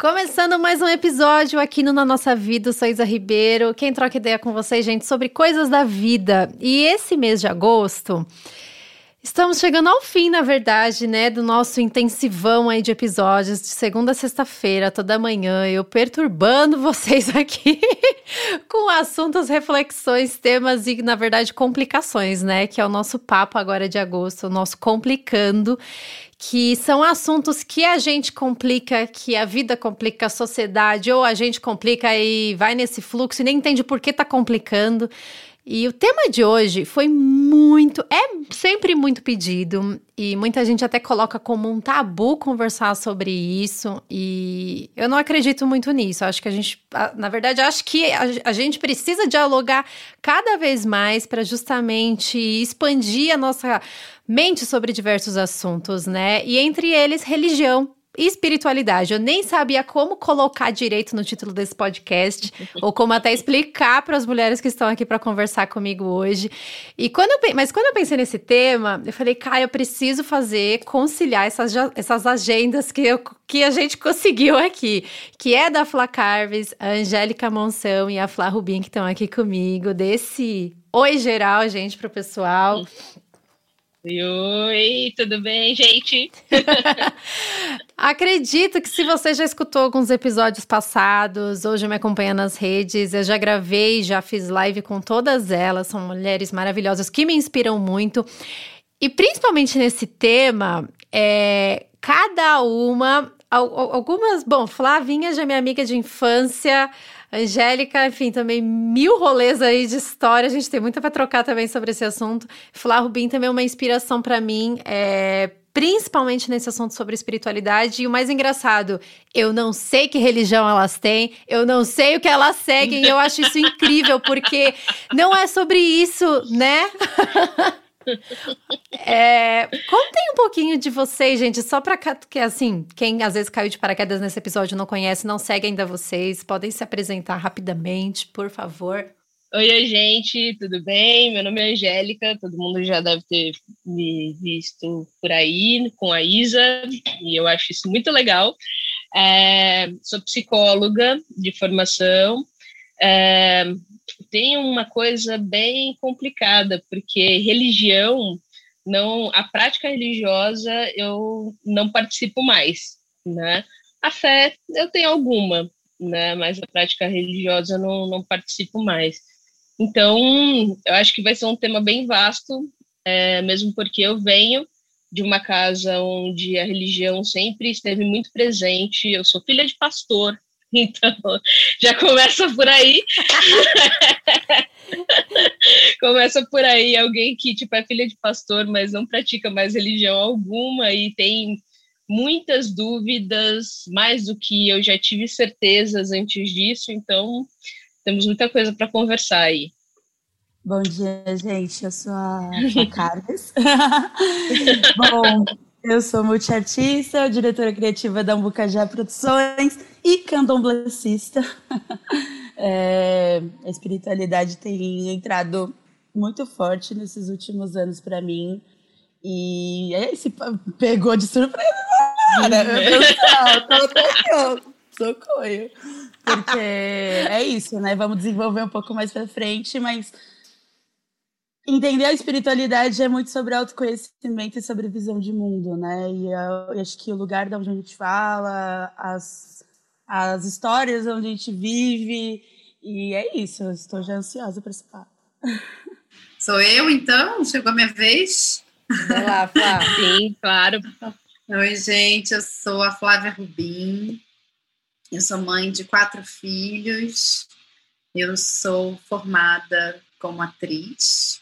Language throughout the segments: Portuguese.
Começando mais um episódio aqui no Na Nossa Vida, sou Isa Ribeiro. Quem troca ideia com vocês, gente, sobre coisas da vida. E esse mês de agosto, estamos chegando ao fim, na verdade, né, do nosso intensivão aí de episódios de segunda a sexta-feira, toda manhã, eu perturbando vocês aqui com assuntos, reflexões, temas e, na verdade, complicações, né, que é o nosso papo agora de agosto, o nosso complicando que são assuntos que a gente complica, que a vida complica, a sociedade, ou a gente complica e vai nesse fluxo e nem entende por que tá complicando. E o tema de hoje foi muito, é sempre muito pedido, e muita gente até coloca como um tabu conversar sobre isso, e eu não acredito muito nisso. Acho que a gente, na verdade, acho que a, gente precisa dialogar cada vez mais para justamente expandir a nossa mente sobre diversos assuntos, né? E entre eles, religião espiritualidade. Eu nem sabia como colocar direito no título desse podcast, ou como até explicar para as mulheres que estão aqui para conversar comigo hoje. E quando eu, mas quando eu pensei nesse tema, eu falei, cara, eu preciso fazer, conciliar essas, essas agendas que, eu, que a gente conseguiu aqui, que é da Fla Carves, a Angélica Monção e a Flá Rubim, que estão aqui comigo, desse Oi geral, gente, para o pessoal. Oi, tudo bem, gente? Acredito que se você já escutou alguns episódios passados, hoje me acompanha nas redes, eu já gravei, já fiz live com todas elas, são mulheres maravilhosas que me inspiram muito. E principalmente nesse tema, é, cada uma, algumas, bom, Flavinha já é minha amiga de infância, Angélica, enfim, também mil rolês aí de história. A gente tem muito para trocar também sobre esse assunto. Flá Rubim também é uma inspiração para mim, é, principalmente nesse assunto sobre espiritualidade. E o mais engraçado, eu não sei que religião elas têm, eu não sei o que elas seguem. eu acho isso incrível, porque não é sobre isso, né? É, contem um pouquinho de vocês, gente, só para que assim, quem às vezes caiu de paraquedas nesse episódio não conhece, não segue ainda vocês, podem se apresentar rapidamente, por favor. Oi, gente, tudo bem? Meu nome é Angélica, todo mundo já deve ter me visto por aí com a Isa, e eu acho isso muito legal. É, sou psicóloga de formação, é, tem uma coisa bem complicada, porque religião, não, a prática religiosa eu não participo mais, né? A fé eu tenho alguma, né? Mas a prática religiosa eu não, não participo mais. Então, eu acho que vai ser um tema bem vasto, é, mesmo porque eu venho de uma casa onde a religião sempre esteve muito presente. Eu sou filha de pastor, Então, já começa por aí. começa por aí alguém que tipo é filha de pastor, mas não pratica mais religião alguma e tem muitas dúvidas, mais do que eu já tive certezas antes disso, então temos muita coisa para conversar aí. Bom dia, gente. Eu sou a, a Carlos. Bom, eu sou multiartista, diretora criativa da Umbucajá Produções e candomblessista. É, a espiritualidade tem entrado muito forte nesses últimos anos para mim. E aí se pegou de surpresa. Cara, eu tô até aqui, socorro. Porque é isso, né? Vamos desenvolver um pouco mais para frente, mas entender a espiritualidade é muito sobre autoconhecimento e sobre visão de mundo, né? E eu acho que o lugar de onde a gente fala, as, as histórias onde a gente vive, e é isso. Eu estou já ansiosa para esse papo. Sou eu, então? Chegou a minha vez? Olá, Flávia. Sim, claro. Oi, gente, eu sou a Flávia Rubim. Eu sou mãe de quatro filhos. Eu sou formada como atriz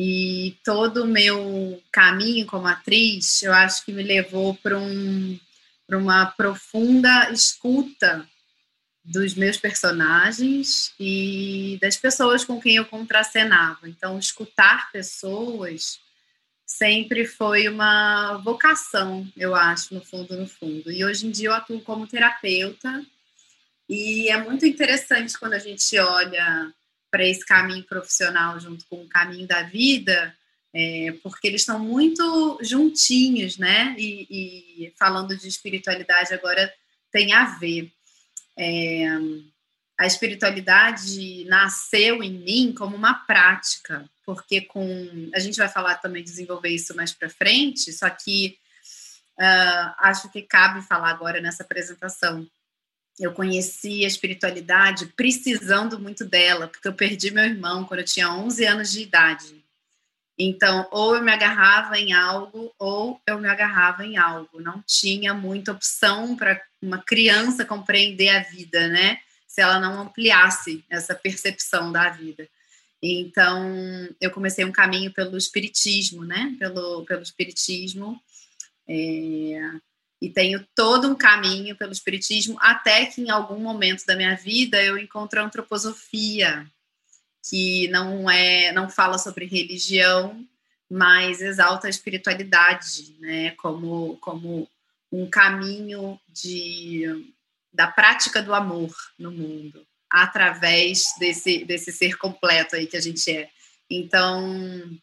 e todo o meu caminho como atriz, eu acho que me levou para um, uma profunda escuta dos meus personagens e das pessoas com quem eu contracenava. Então, escutar pessoas sempre foi uma vocação, eu acho, no fundo, no fundo. E hoje em dia eu atuo como terapeuta e é muito interessante quando a gente olha para esse caminho profissional junto com o caminho da vida, é, porque eles estão muito juntinhos, né? E, e, falando de espiritualidade agora, tem a ver. É, a espiritualidade nasceu em mim como uma prática, porque com a gente vai falar também desenvolver isso mais para frente, só que uh, acho que cabe falar agora nessa apresentação. Eu conheci a espiritualidade precisando muito dela, porque eu perdi meu irmão quando eu tinha 11 anos de idade. Então, ou eu me agarrava em algo, ou eu me agarrava em algo. Não tinha muita opção para uma criança compreender a vida, né? Se ela não ampliasse essa percepção da vida. Então, eu comecei um caminho pelo espiritismo, né? Pelo, pelo espiritismo. É, e tenho todo um caminho pelo espiritismo, até que em algum momento da minha vida eu encontro a antroposofia, que não é, não fala sobre religião, mas exalta a espiritualidade, né, como como um caminho de da prática do amor no mundo, através desse desse ser completo aí que a gente é. Então,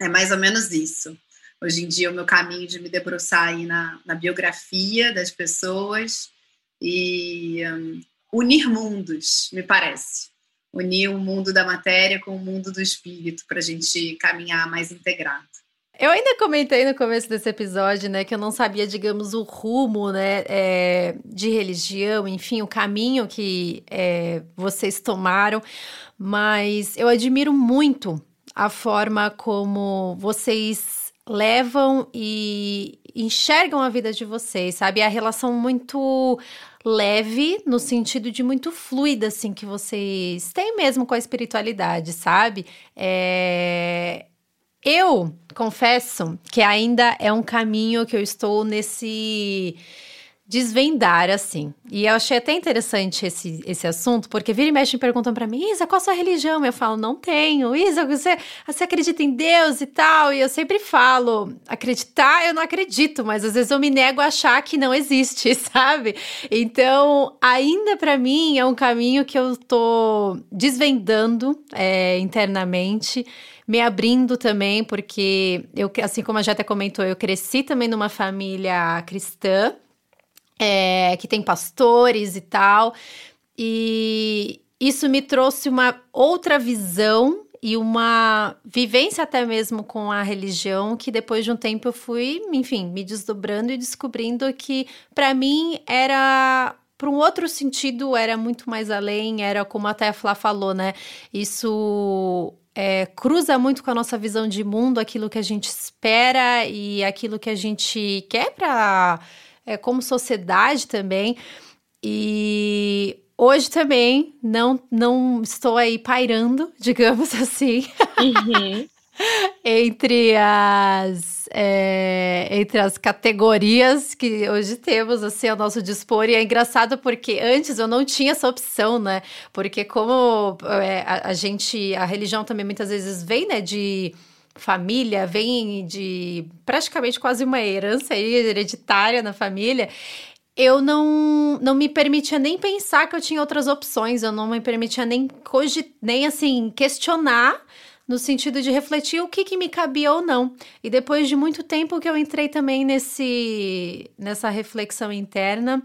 é mais ou menos isso. Hoje em dia, o meu caminho de me debruçar aí na, na biografia das pessoas e um, unir mundos, me parece unir o mundo da matéria com o mundo do espírito para a gente caminhar mais integrado. Eu ainda comentei no começo desse episódio, né, que eu não sabia, digamos, o rumo, né, é, de religião, enfim, o caminho que é, vocês tomaram, mas eu admiro muito a forma como vocês levam e enxergam a vida de vocês, sabe? A relação muito leve, no sentido de muito fluida, assim, que vocês têm mesmo com a espiritualidade, sabe? É... Eu confesso que ainda é um caminho que eu estou nesse desvendar, assim. E eu achei até interessante esse, esse assunto, porque vira e mexe me perguntam para mim, Isa, qual a sua religião? Eu falo, não tenho. Isa, você, você acredita em Deus e tal? E eu sempre falo, acreditar eu não acredito, mas às vezes eu me nego a achar que não existe, sabe? Então, ainda para mim é um caminho que eu tô desvendando é, internamente me abrindo também, porque eu, assim como a Jeta comentou, eu cresci também numa família cristã, é, que tem pastores e tal. E isso me trouxe uma outra visão e uma vivência até mesmo com a religião que depois de um tempo eu fui, enfim, me desdobrando e descobrindo que para mim era para um outro sentido, era muito mais além, era como até a Flá falou, né? Isso é, cruza muito com a nossa visão de mundo, aquilo que a gente espera e aquilo que a gente quer para é, como sociedade também. E hoje também não, não estou aí pairando, digamos assim, uhum. entre as é, entre as categorias que hoje temos assim ao nosso dispor e é engraçado porque antes eu não tinha essa opção, né? Porque como é, a, a gente a religião também muitas vezes vem, né, de família, vem de praticamente quase uma herança hereditária na família, eu não, não me permitia nem pensar que eu tinha outras opções, eu não me permitia nem, nem assim, questionar no sentido de refletir o que, que me cabia ou não. E depois de muito tempo que eu entrei também nesse, nessa reflexão interna,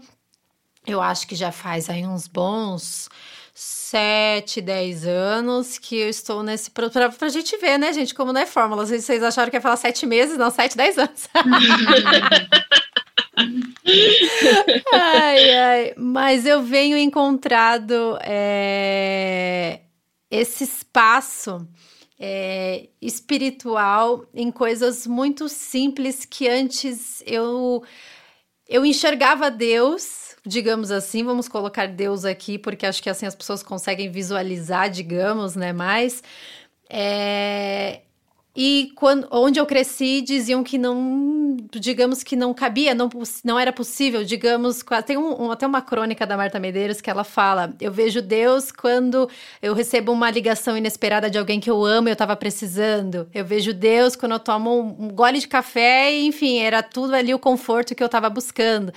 eu acho que já faz aí uns bons sete, dez anos que eu estou nesse. Pra, pra, gente ver, né, gente, como não é fórmula. Vocês, vocês acharam que ia falar sete meses, não, sete, dez anos. ai, ai. Mas eu venho encontrado é, esse espaço. É, espiritual em coisas muito simples que antes eu eu enxergava Deus digamos assim, vamos colocar Deus aqui, porque acho que assim as pessoas conseguem visualizar, digamos, né, mais. É, e quando, onde eu cresci, diziam que não, digamos que não cabia, não, não era possível, digamos. Tem um, até uma crônica da Marta Medeiros que ela fala: Eu vejo Deus quando eu recebo uma ligação inesperada de alguém que eu amo e eu estava precisando. Eu vejo Deus quando eu tomo um, um gole de café e, enfim, era tudo ali o conforto que eu estava buscando.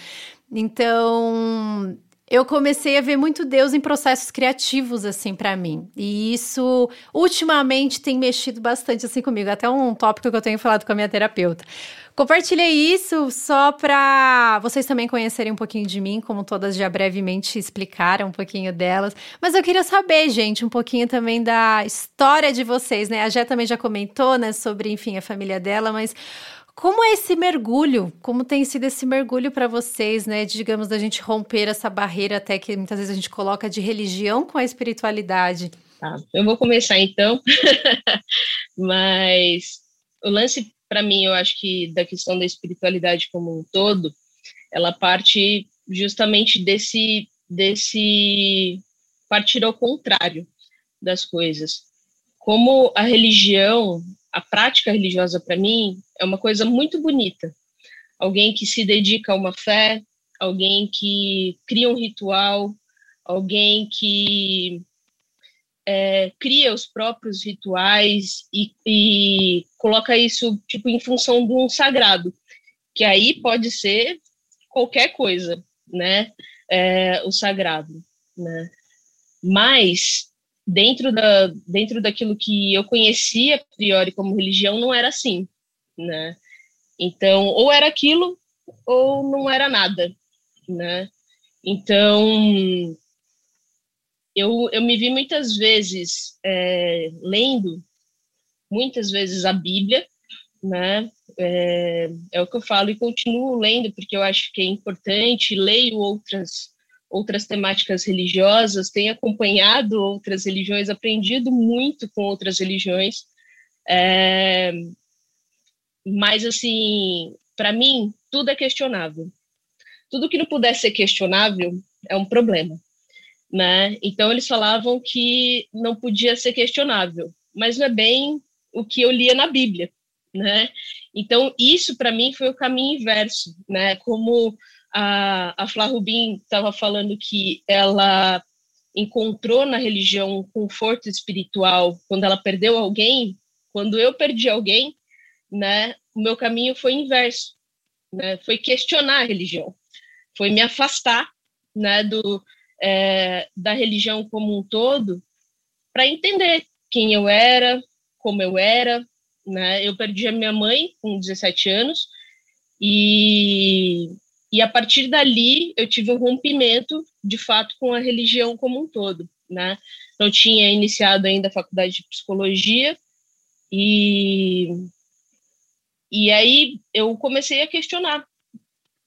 Então, eu comecei a ver muito Deus em processos criativos, assim, para mim. E isso, ultimamente, tem mexido bastante, assim, comigo. Até um tópico que eu tenho falado com a minha terapeuta. Compartilhei isso só para vocês também conhecerem um pouquinho de mim, como todas já brevemente explicaram um pouquinho delas. Mas eu queria saber, gente, um pouquinho também da história de vocês, né? A Jé também já comentou, né, sobre, enfim, a família dela, mas como é esse mergulho? Como tem sido esse mergulho para vocês, né? Digamos, da gente romper essa barreira até que muitas vezes a gente coloca de religião com a espiritualidade. Tá, eu vou começar então. Mas o lance, para mim, eu acho que da questão da espiritualidade como um todo, ela parte justamente desse, desse partir ao contrário das coisas. Como a religião, a prática religiosa para mim é uma coisa muito bonita. Alguém que se dedica a uma fé, alguém que cria um ritual, alguém que é, cria os próprios rituais e, e, coloca isso tipo em função de um sagrado, que aí pode ser qualquer coisa, né? É, o sagrado, né? Mas dentro, da, dentro daquilo que eu conhecia a priori como religião, não era assim, né? Então, ou era aquilo, ou não era nada, né? Então, eu, eu me vi muitas vezes é, lendo, muitas vezes a Bíblia, né? É, é, o que eu falo e continuo lendo, porque eu acho que é importante, leio outras outras temáticas religiosas, tenho acompanhado outras religiões, aprendido muito com outras religiões. É, mas, assim, para mim, tudo é questionável. Tudo que não puder ser questionável é um problema. Né? Então, eles falavam que não podia ser questionável, mas não é bem o que eu lia na Bíblia. Né? Então, isso para mim foi o caminho inverso, né? Como a, a Flá Rubin estava falando que ela encontrou na religião um conforto espiritual quando ela perdeu alguém, quando eu perdi alguém, né, o meu caminho foi inverso, né, foi questionar a religião, foi me afastar, né, do, é, da religião como um todo, para entender quem eu era, como eu era, né, eu perdi a minha mãe com 17 anos, e e a partir dali eu tive um rompimento, de fato, com a religião como um todo, né? Não tinha iniciado ainda a faculdade de psicologia e e aí eu comecei a questionar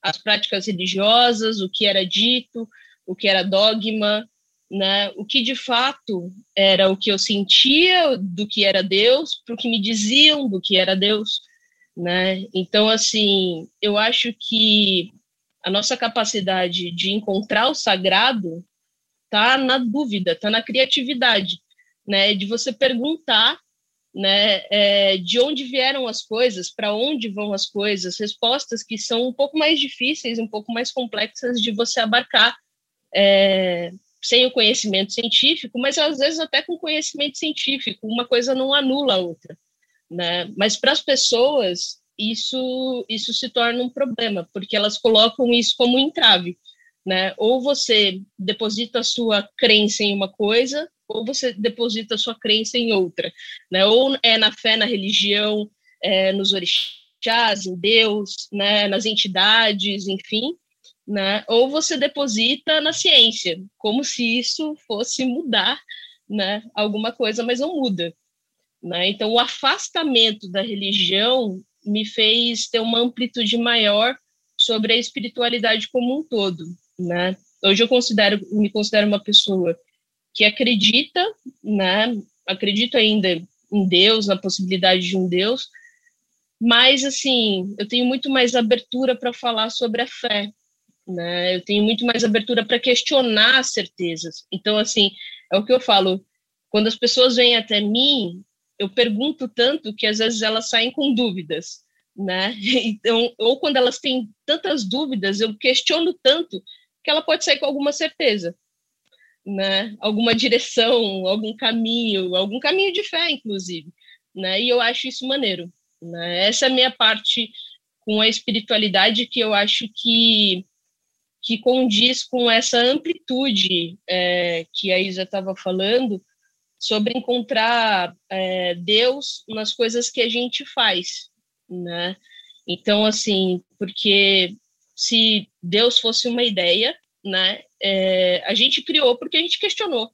as práticas religiosas, o que era dito, o que era dogma, né? O que de fato era o que eu sentia do que era Deus, para o que me diziam do que era Deus, né? Então assim, eu acho que a nossa capacidade de encontrar o sagrado está na dúvida, está na criatividade, né? De você perguntar, né? É, de onde vieram as coisas, para onde vão as coisas, respostas que são um pouco mais difíceis, um pouco mais complexas de você abarcar é, sem o conhecimento científico, mas às vezes até com conhecimento científico, uma coisa não anula a outra, né? Mas para as pessoas isso, isso se torna um problema, porque elas colocam isso como entrave. Né? Ou você deposita a sua crença em uma coisa, ou você deposita sua crença em outra. Né? Ou é na fé, na religião, é, nos orixás, em Deus, né? nas entidades, enfim. Né? Ou você deposita na ciência, como se isso fosse mudar né? alguma coisa, mas não muda. Né? Então, o afastamento da religião me fez ter uma amplitude maior sobre a espiritualidade como um todo, né? Hoje eu considero, me considero uma pessoa que acredita, né? Acredito ainda em Deus, na possibilidade de um Deus, mas assim, eu tenho muito mais abertura para falar sobre a fé, né? Eu tenho muito mais abertura para questionar as certezas. Então, assim, é o que eu falo. Quando as pessoas vêm até mim, eu pergunto tanto que às vezes elas saem com dúvidas, né? Então, ou quando elas têm tantas dúvidas, eu questiono tanto que ela pode sair com alguma certeza, né? Alguma direção, algum caminho, algum caminho de fé, inclusive, né? E eu acho isso maneiro, né? Essa é a minha parte com a espiritualidade que eu acho que que condiz com essa amplitude é, que a Isa estava falando, sobre encontrar é, Deus nas coisas que a gente faz, né? Então, assim, porque se Deus fosse uma ideia, né, é, a gente criou porque a gente questionou,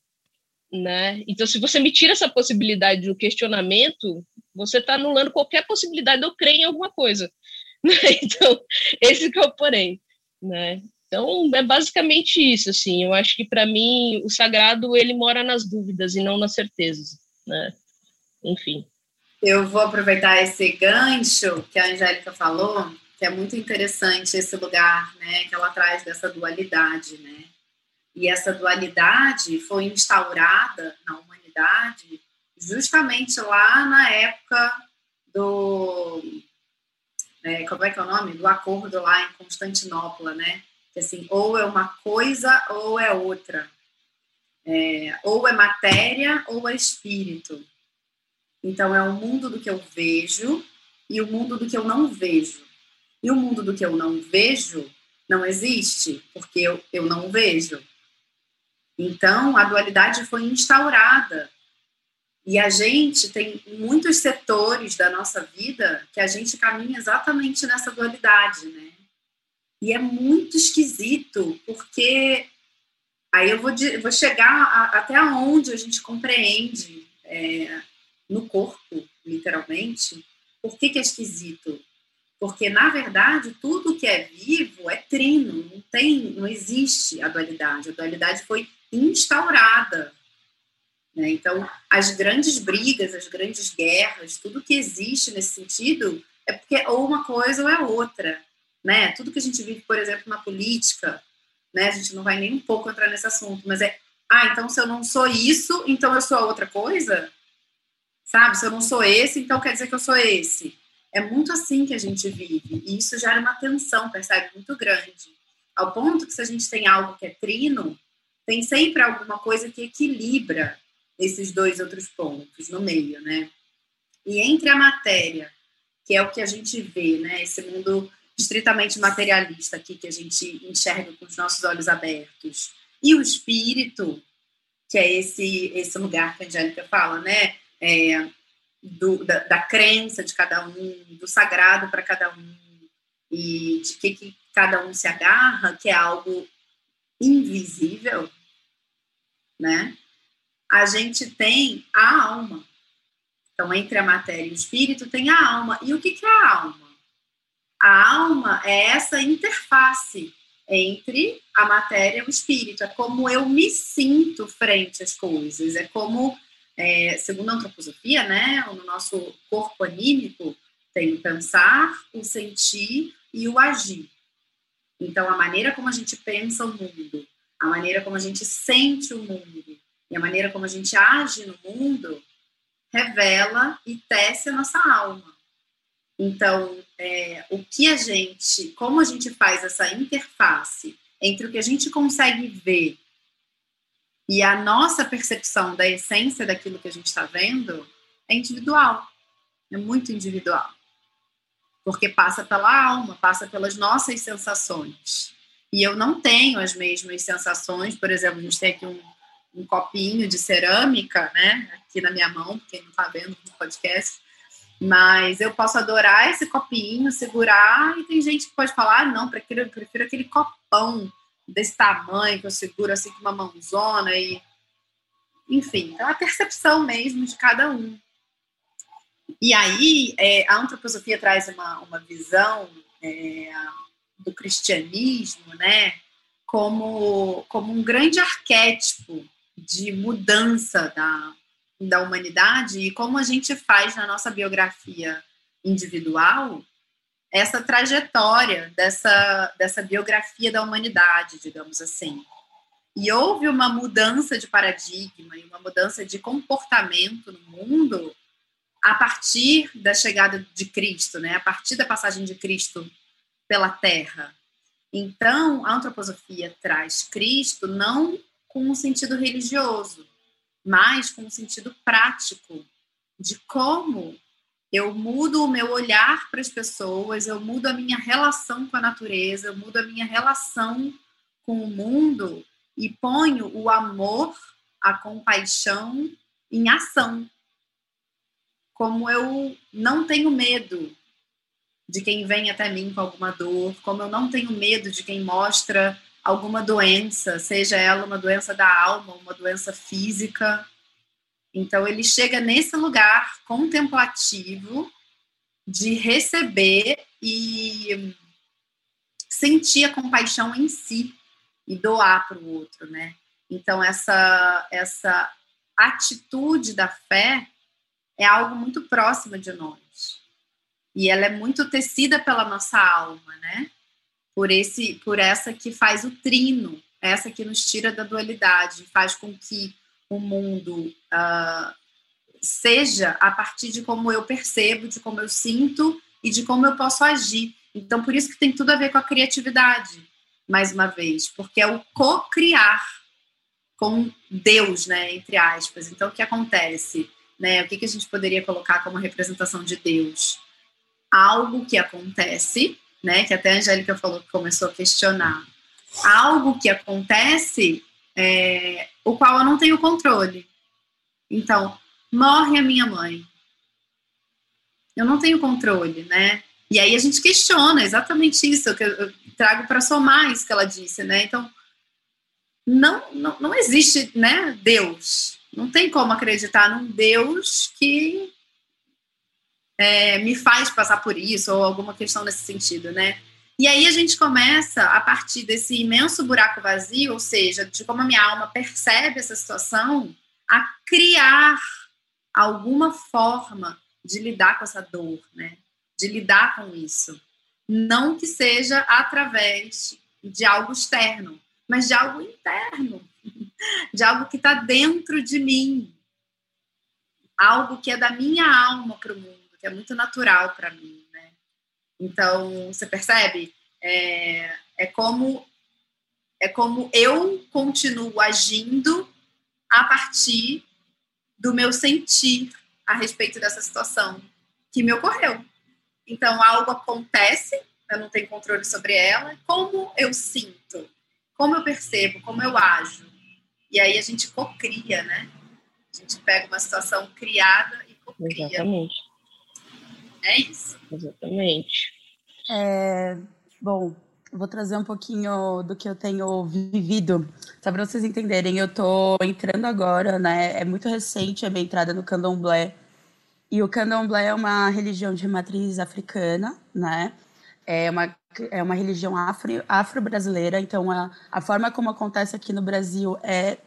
né? Então, se você me tira essa possibilidade do questionamento, você está anulando qualquer possibilidade de eu crer em alguma coisa. Né? Então, esse que é o porém, né? Então, é basicamente isso, assim. Eu acho que para mim o sagrado ele mora nas dúvidas e não nas certezas, né? Enfim. Eu vou aproveitar esse gancho que a Angélica falou, que é muito interessante esse lugar, né, que ela traz dessa dualidade, né? E essa dualidade foi instaurada na humanidade justamente lá na época do é, como é que é o nome? Do acordo lá em Constantinopla, né? Que assim, ou é uma coisa ou é outra. É, ou é matéria ou é espírito. Então, é o mundo do que eu vejo e o mundo do que eu não vejo. E o mundo do que eu não vejo não existe, porque eu, eu não vejo. Então, a dualidade foi instaurada. E a gente tem muitos setores da nossa vida que a gente caminha exatamente nessa dualidade, né? E é muito esquisito, porque aí eu vou, vou chegar a, até onde a gente compreende é, no corpo, literalmente, por que, que é esquisito? Porque, na verdade, tudo que é vivo é trino, não tem, não existe a dualidade. A dualidade foi instaurada. Né? Então, as grandes brigas, as grandes guerras, tudo que existe nesse sentido é porque é ou uma coisa ou é outra. Né? Tudo que a gente vive, por exemplo, na política, né? a gente não vai nem um pouco entrar nesse assunto, mas é, ah, então se eu não sou isso, então eu sou outra coisa? sabe? Se eu não sou esse, então quer dizer que eu sou esse. É muito assim que a gente vive. E isso gera uma tensão, percebe? Muito grande. Ao ponto que se a gente tem algo que é trino, tem sempre alguma coisa que equilibra esses dois outros pontos no meio, né? E entre a matéria, que é o que a gente vê, né? Esse mundo estritamente materialista aqui que a gente enxerga com os nossos olhos abertos, e o espírito, que é esse esse lugar que a Angélica fala, né? é, do, da, da, crença de cada um, do sagrado para cada um, e de que, que cada um se agarra, que é algo invisível, né? A gente tem a alma. Então, entre a matéria e o espírito, tem a alma. E o que, que é a alma? A alma é essa interface entre a matéria e o espírito. É como eu me sinto frente às coisas. É como é, segundo a antroposofia, né, no nosso corpo anímico, tem o pensar, o sentir e o agir. Então, a maneira como a gente pensa o mundo, a maneira como a gente sente o mundo e a maneira como a gente age no mundo revela e tece a nossa alma. Então, é, o que a gente, como a gente faz essa interface entre o que a gente consegue ver e a nossa percepção da essência daquilo que a gente está vendo é individual, é muito individual. Porque passa pela alma, passa pelas nossas sensações. E eu não tenho as mesmas sensações, por exemplo, a gente tem aqui um, um copinho de cerâmica, né, aqui na minha mão, quem não está vendo no podcast, mas eu posso adorar esse copinho, segurar, e tem gente que pode falar, ah, não, prefiro, prefiro aquele copão desse tamanho, que eu seguro assim com uma mãozona e enfim, é a percepção mesmo de cada um. E aí, é, a antroposofia traz uma, uma visão é, do cristianismo, né, como, como um grande arquétipo de mudança da, da humanidade e como a gente faz na nossa biografia individual essa trajetória dessa, dessa biografia da humanidade, digamos assim. E houve uma mudança de paradigma e uma mudança de comportamento no mundo a partir da chegada de Cristo, né? a partir da passagem de Cristo pela Terra. Então, a antroposofia traz Cristo não com um sentido religioso, mas com um sentido prático de como eu mudo o meu olhar para as pessoas, eu mudo a minha relação com a natureza, eu mudo a minha relação com o mundo e ponho o amor, a compaixão em ação. Como eu não tenho medo de quem vem até mim com alguma dor, como eu não tenho medo de quem mostra alguma doença, seja ela uma doença da alma, uma doença física. Então ele chega nesse lugar contemplativo de receber e sentir a compaixão em si e doar para o outro, né? Então essa essa atitude da fé é algo muito próximo de nós. E ela é muito tecida pela nossa alma, né? Por esse por essa que faz o trino, essa que nos tira da dualidade, faz com que o mundo uh, seja a partir de como eu percebo, de como eu sinto e de como eu posso agir. Então, por isso que tem tudo a ver com a criatividade, mais uma vez, porque é o co-criar com Deus, né, entre aspas. Então, o que acontece? Né, o que, que a gente poderia colocar como representação de Deus? Algo que acontece, né, que até a Angélica falou que começou a questionar. Algo que acontece é, o qual eu não tenho controle. Então, morre a minha mãe. Eu não tenho controle, né? E aí a gente questiona exatamente isso, que eu trago para somar isso que ela disse, né? Então, não, não, não existe né, Deus. Não tem como acreditar num Deus que é, me faz passar por isso, ou alguma questão nesse sentido, né? E aí a gente começa, a partir desse imenso buraco vazio, ou seja, de como a minha alma percebe essa situação, a criar alguma forma de lidar com essa dor, né? De lidar com isso. Não que seja através de algo externo, mas de algo interno, de algo que está dentro de mim, algo que é da minha alma para o mundo, que é muito natural para mim? Então, você percebe? É, é como é como eu continuo agindo a partir do meu sentir a respeito dessa situação que me ocorreu. Então, algo acontece, eu não tenho controle sobre ela, como eu sinto, como eu percebo, como eu ajo. E aí a gente cocria, né? A gente pega uma situação criada e cocria. Exatamente. É isso. Exatamente. É, bom, vou trazer um pouquinho do que eu tenho vivido, só para vocês entenderem. Eu tô entrando agora, né? É muito recente a minha entrada no candomblé. E o candomblé é uma religião de matriz africana, né? É uma, é uma religião afro, afro-brasileira, então a, a forma como acontece aqui no Brasil é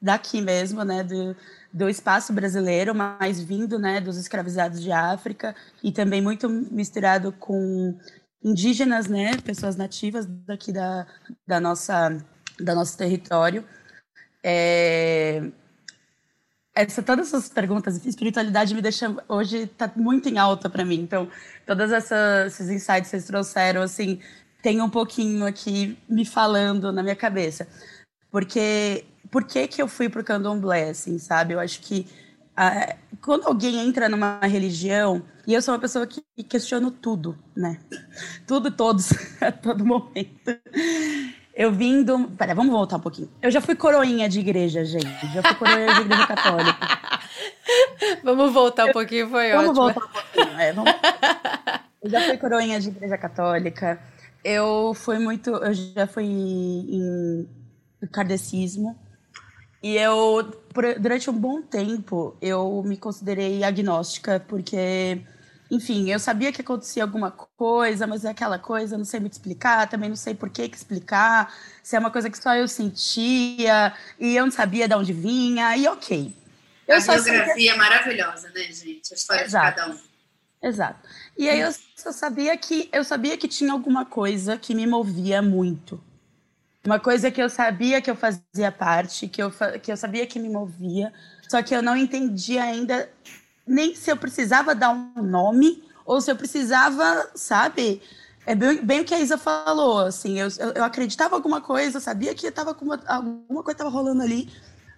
daqui mesmo, né? Do, do espaço brasileiro, mas vindo né, dos escravizados de África e também muito misturado com indígenas, né, pessoas nativas daqui da, da nossa da nosso território. É, essa, todas essas perguntas, espiritualidade me deixa hoje está muito em alta para mim. Então, todas essas, esses insights que vocês trouxeram, assim, tem um pouquinho aqui me falando na minha cabeça. Porque por que que eu fui pro candomblé, assim, sabe? Eu acho que ah, quando alguém entra numa religião, e eu sou uma pessoa que questiono tudo, né? Tudo, todos, a todo momento. Eu vim do. Pera, vamos voltar um pouquinho. Eu já fui coroinha de igreja, gente. Já fui coroinha de igreja católica. vamos voltar um pouquinho, foi vamos ótimo. Vamos voltar um pouquinho, é, vamos... Eu já fui coroinha de igreja católica. Eu fui muito. Eu já fui em kardecismo. E eu, durante um bom tempo, eu me considerei agnóstica, porque, enfim, eu sabia que acontecia alguma coisa, mas é aquela coisa, não sei muito explicar, também não sei por que, que explicar, se é uma coisa que só eu sentia, e eu não sabia de onde vinha, e ok. Eu a biografia sabia... é maravilhosa, né, gente? A história Exato. de cada um. Exato. E aí eu só sabia que eu sabia que tinha alguma coisa que me movia muito. Uma coisa que eu sabia que eu fazia parte, que eu, que eu sabia que me movia, só que eu não entendia ainda nem se eu precisava dar um nome ou se eu precisava, sabe? É bem, bem o que a Isa falou, assim, eu, eu, eu acreditava alguma coisa, sabia que tava com uma, alguma coisa estava rolando ali,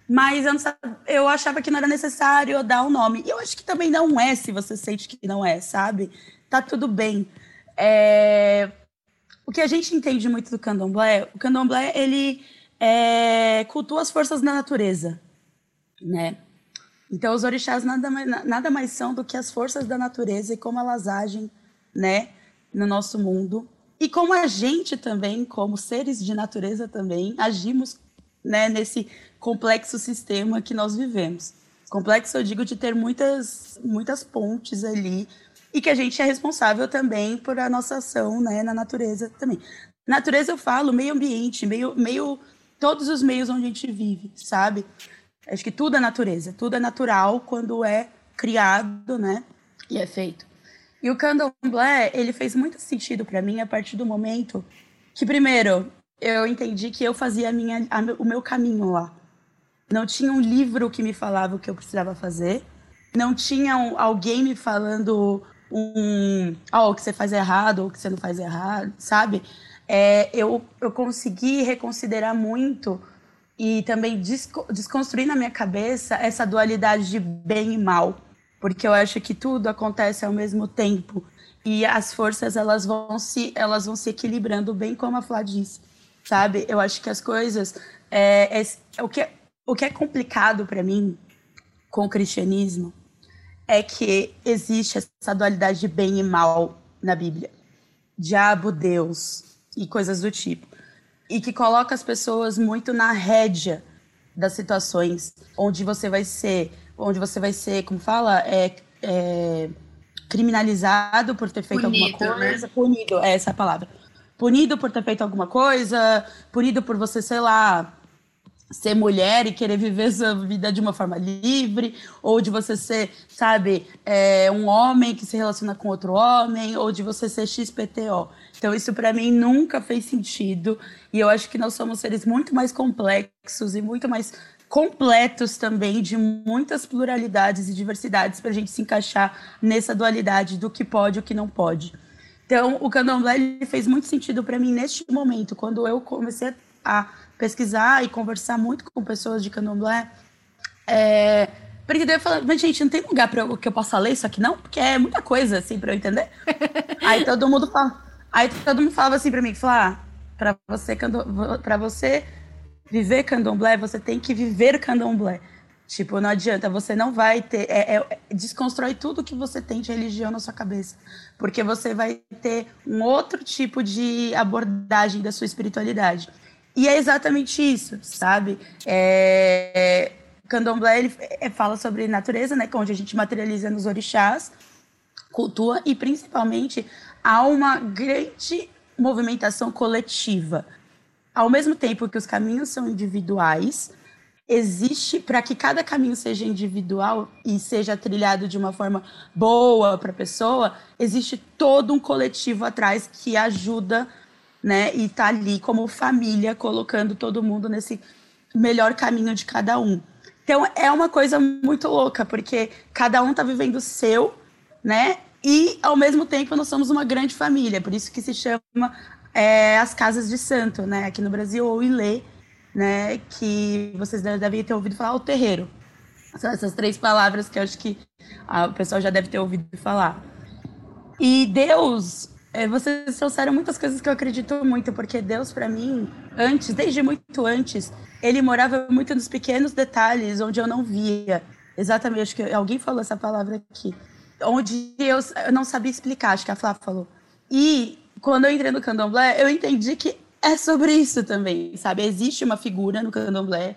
mas eu, sabia, eu achava que não era necessário dar um nome. E eu acho que também não é, se você sente que não é, sabe? Tá tudo bem. É, o que a gente entende muito do candomblé, o candomblé, ele é, cultua as forças da natureza, né? Então, os orixás nada mais, nada mais são do que as forças da natureza e como elas agem, né? no nosso mundo e como a gente também, como seres de natureza também, agimos né, nesse complexo sistema que nós vivemos. Complexo, eu digo, de ter muitas, muitas pontes ali e que a gente é responsável também por a nossa ação né, na natureza também. Natureza, eu falo, meio ambiente, meio, meio todos os meios onde a gente vive, sabe? Acho que tudo é natureza, tudo é natural quando é criado, né? E é feito. E o candomblé, ele fez muito sentido para mim a partir do momento que, primeiro, eu entendi que eu fazia a minha, a, o meu caminho lá. Não tinha um livro que me falava o que eu precisava fazer. Não tinha um, alguém me falando um, oh, o que você faz errado ou o que você não faz errado, sabe? É, eu, eu consegui reconsiderar muito e também desco desconstruir na minha cabeça essa dualidade de bem e mal porque eu acho que tudo acontece ao mesmo tempo e as forças elas vão se elas vão se equilibrando bem como a Flá disse, sabe? Eu acho que as coisas é, é, o que é, o que é complicado para mim com o cristianismo é que existe essa dualidade de bem e mal na Bíblia, diabo, Deus e coisas do tipo, e que coloca as pessoas muito na rédea das situações onde você vai ser onde você vai ser, como fala, é, é criminalizado por ter feito punido, alguma né? coisa, né? punido, é essa a palavra. Punido por ter feito alguma coisa, punido por você, sei lá, ser mulher e querer viver sua vida de uma forma livre, ou de você ser, sabe, é, um homem que se relaciona com outro homem, ou de você ser XPTO. Então, isso para mim nunca fez sentido. E eu acho que nós somos seres muito mais complexos e muito mais completos também de muitas pluralidades e diversidades para a gente se encaixar nessa dualidade do que pode e o que não pode. Então, o candomblé fez muito sentido para mim neste momento, quando eu comecei a pesquisar e conversar muito com pessoas de candomblé. É, porque daí eu falei, mas gente, não tem lugar para que eu possa ler isso aqui não? Porque é muita coisa assim para eu entender. aí todo mundo fala, aí todo mundo falava assim para mim, falar, ah, para você para você viver candomblé, você tem que viver candomblé. Tipo, não adianta, você não vai ter. É, é, desconstrói tudo que você tem de religião na sua cabeça. Porque você vai ter um outro tipo de abordagem da sua espiritualidade. E é exatamente isso, sabe? É, candomblé ele é, fala sobre natureza, né? É onde a gente materializa nos orixás, cultua e principalmente há uma grande movimentação coletiva ao mesmo tempo que os caminhos são individuais, existe para que cada caminho seja individual e seja trilhado de uma forma boa para a pessoa, existe todo um coletivo atrás que ajuda, né, e tá ali como família colocando todo mundo nesse melhor caminho de cada um. Então é uma coisa muito louca, porque cada um tá vivendo o seu, né? E ao mesmo tempo nós somos uma grande família, por isso que se chama é, as casas de santo, né? Aqui no Brasil, ou Ilê, né? Que vocês devem ter ouvido falar, o terreiro. São essas três palavras que eu acho que a, o pessoal já deve ter ouvido falar. E Deus, vocês trouxeram muitas coisas que eu acredito muito, porque Deus, para mim, antes, desde muito antes, ele morava muito nos pequenos detalhes onde eu não via. Exatamente, acho que alguém falou essa palavra aqui. Onde eu, eu não sabia explicar, acho que a Flá falou. E quando eu entrei no candomblé, eu entendi que é sobre isso também, sabe? Existe uma figura no candomblé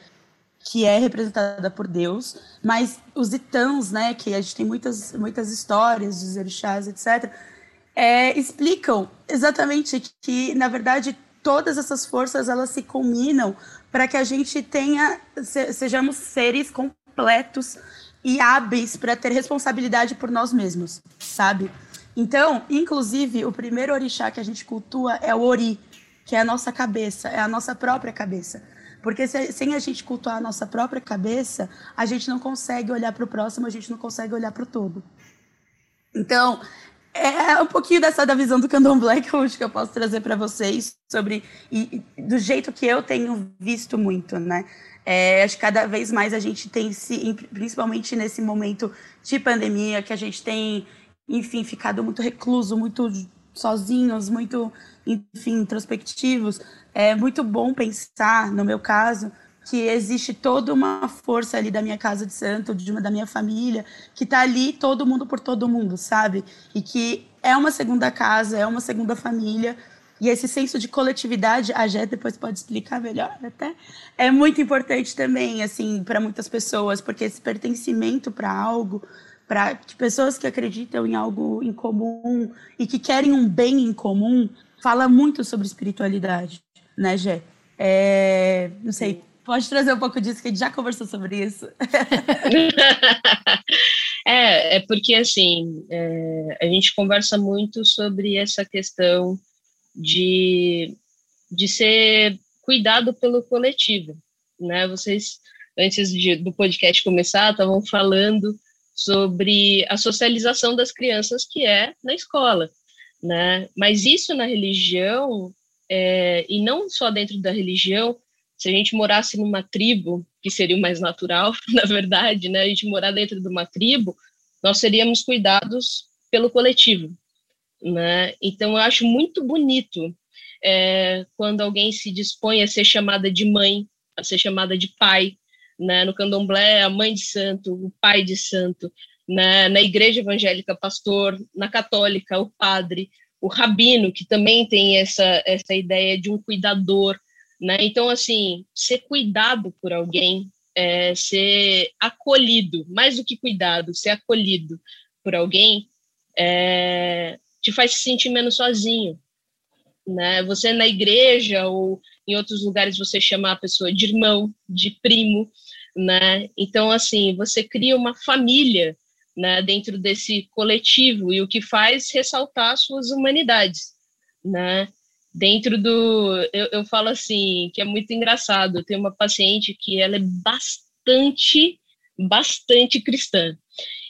que é representada por Deus, mas os itãs, né, que a gente tem muitas, muitas histórias dos orixás, etc., é, explicam exatamente que, na verdade, todas essas forças elas se combinam para que a gente tenha, se, sejamos seres completos e hábeis para ter responsabilidade por nós mesmos, sabe? Então, inclusive, o primeiro orixá que a gente cultua é o Ori, que é a nossa cabeça, é a nossa própria cabeça. Porque se, sem a gente cultuar a nossa própria cabeça, a gente não consegue olhar para o próximo, a gente não consegue olhar para o todo. Então, é um pouquinho dessa da visão do candomblé que eu que eu posso trazer para vocês sobre e, do jeito que eu tenho visto muito, né? É, acho que cada vez mais a gente tem se, principalmente nesse momento de pandemia, que a gente tem enfim, ficado muito recluso, muito sozinhos, muito, enfim, introspectivos. É muito bom pensar, no meu caso, que existe toda uma força ali da minha casa de santo, de uma da minha família, que tá ali todo mundo por todo mundo, sabe? E que é uma segunda casa, é uma segunda família. E esse senso de coletividade, a Jé depois pode explicar melhor até, é muito importante também, assim, para muitas pessoas, porque esse pertencimento para algo, para pessoas que acreditam em algo em comum e que querem um bem em comum, fala muito sobre espiritualidade, né, Jé? É, não sei, Pode trazer um pouco disso, que a gente já conversou sobre isso. é, é porque, assim, é, a gente conversa muito sobre essa questão de, de ser cuidado pelo coletivo, né? Vocês, antes de, do podcast começar, estavam falando sobre a socialização das crianças que é na escola, né? Mas isso na religião, é, e não só dentro da religião, se a gente morasse numa tribo, que seria o mais natural, na verdade, né? A gente morar dentro de uma tribo, nós seríamos cuidados pelo coletivo, né? Então, eu acho muito bonito é, quando alguém se dispõe a ser chamada de mãe, a ser chamada de pai, né? No candomblé, a mãe de santo, o pai de santo, né? na igreja evangélica, pastor, na católica, o padre, o rabino, que também tem essa, essa ideia de um cuidador, né? Então, assim, ser cuidado por alguém, é, ser acolhido, mais do que cuidado, ser acolhido por alguém, é, te faz se sentir menos sozinho. Né? Você na igreja ou em outros lugares você chama a pessoa de irmão, de primo, né? Então assim você cria uma família, né? Dentro desse coletivo e o que faz ressaltar suas humanidades, né? Dentro do. Eu, eu falo assim, que é muito engraçado. Tenho uma paciente que ela é bastante, bastante cristã.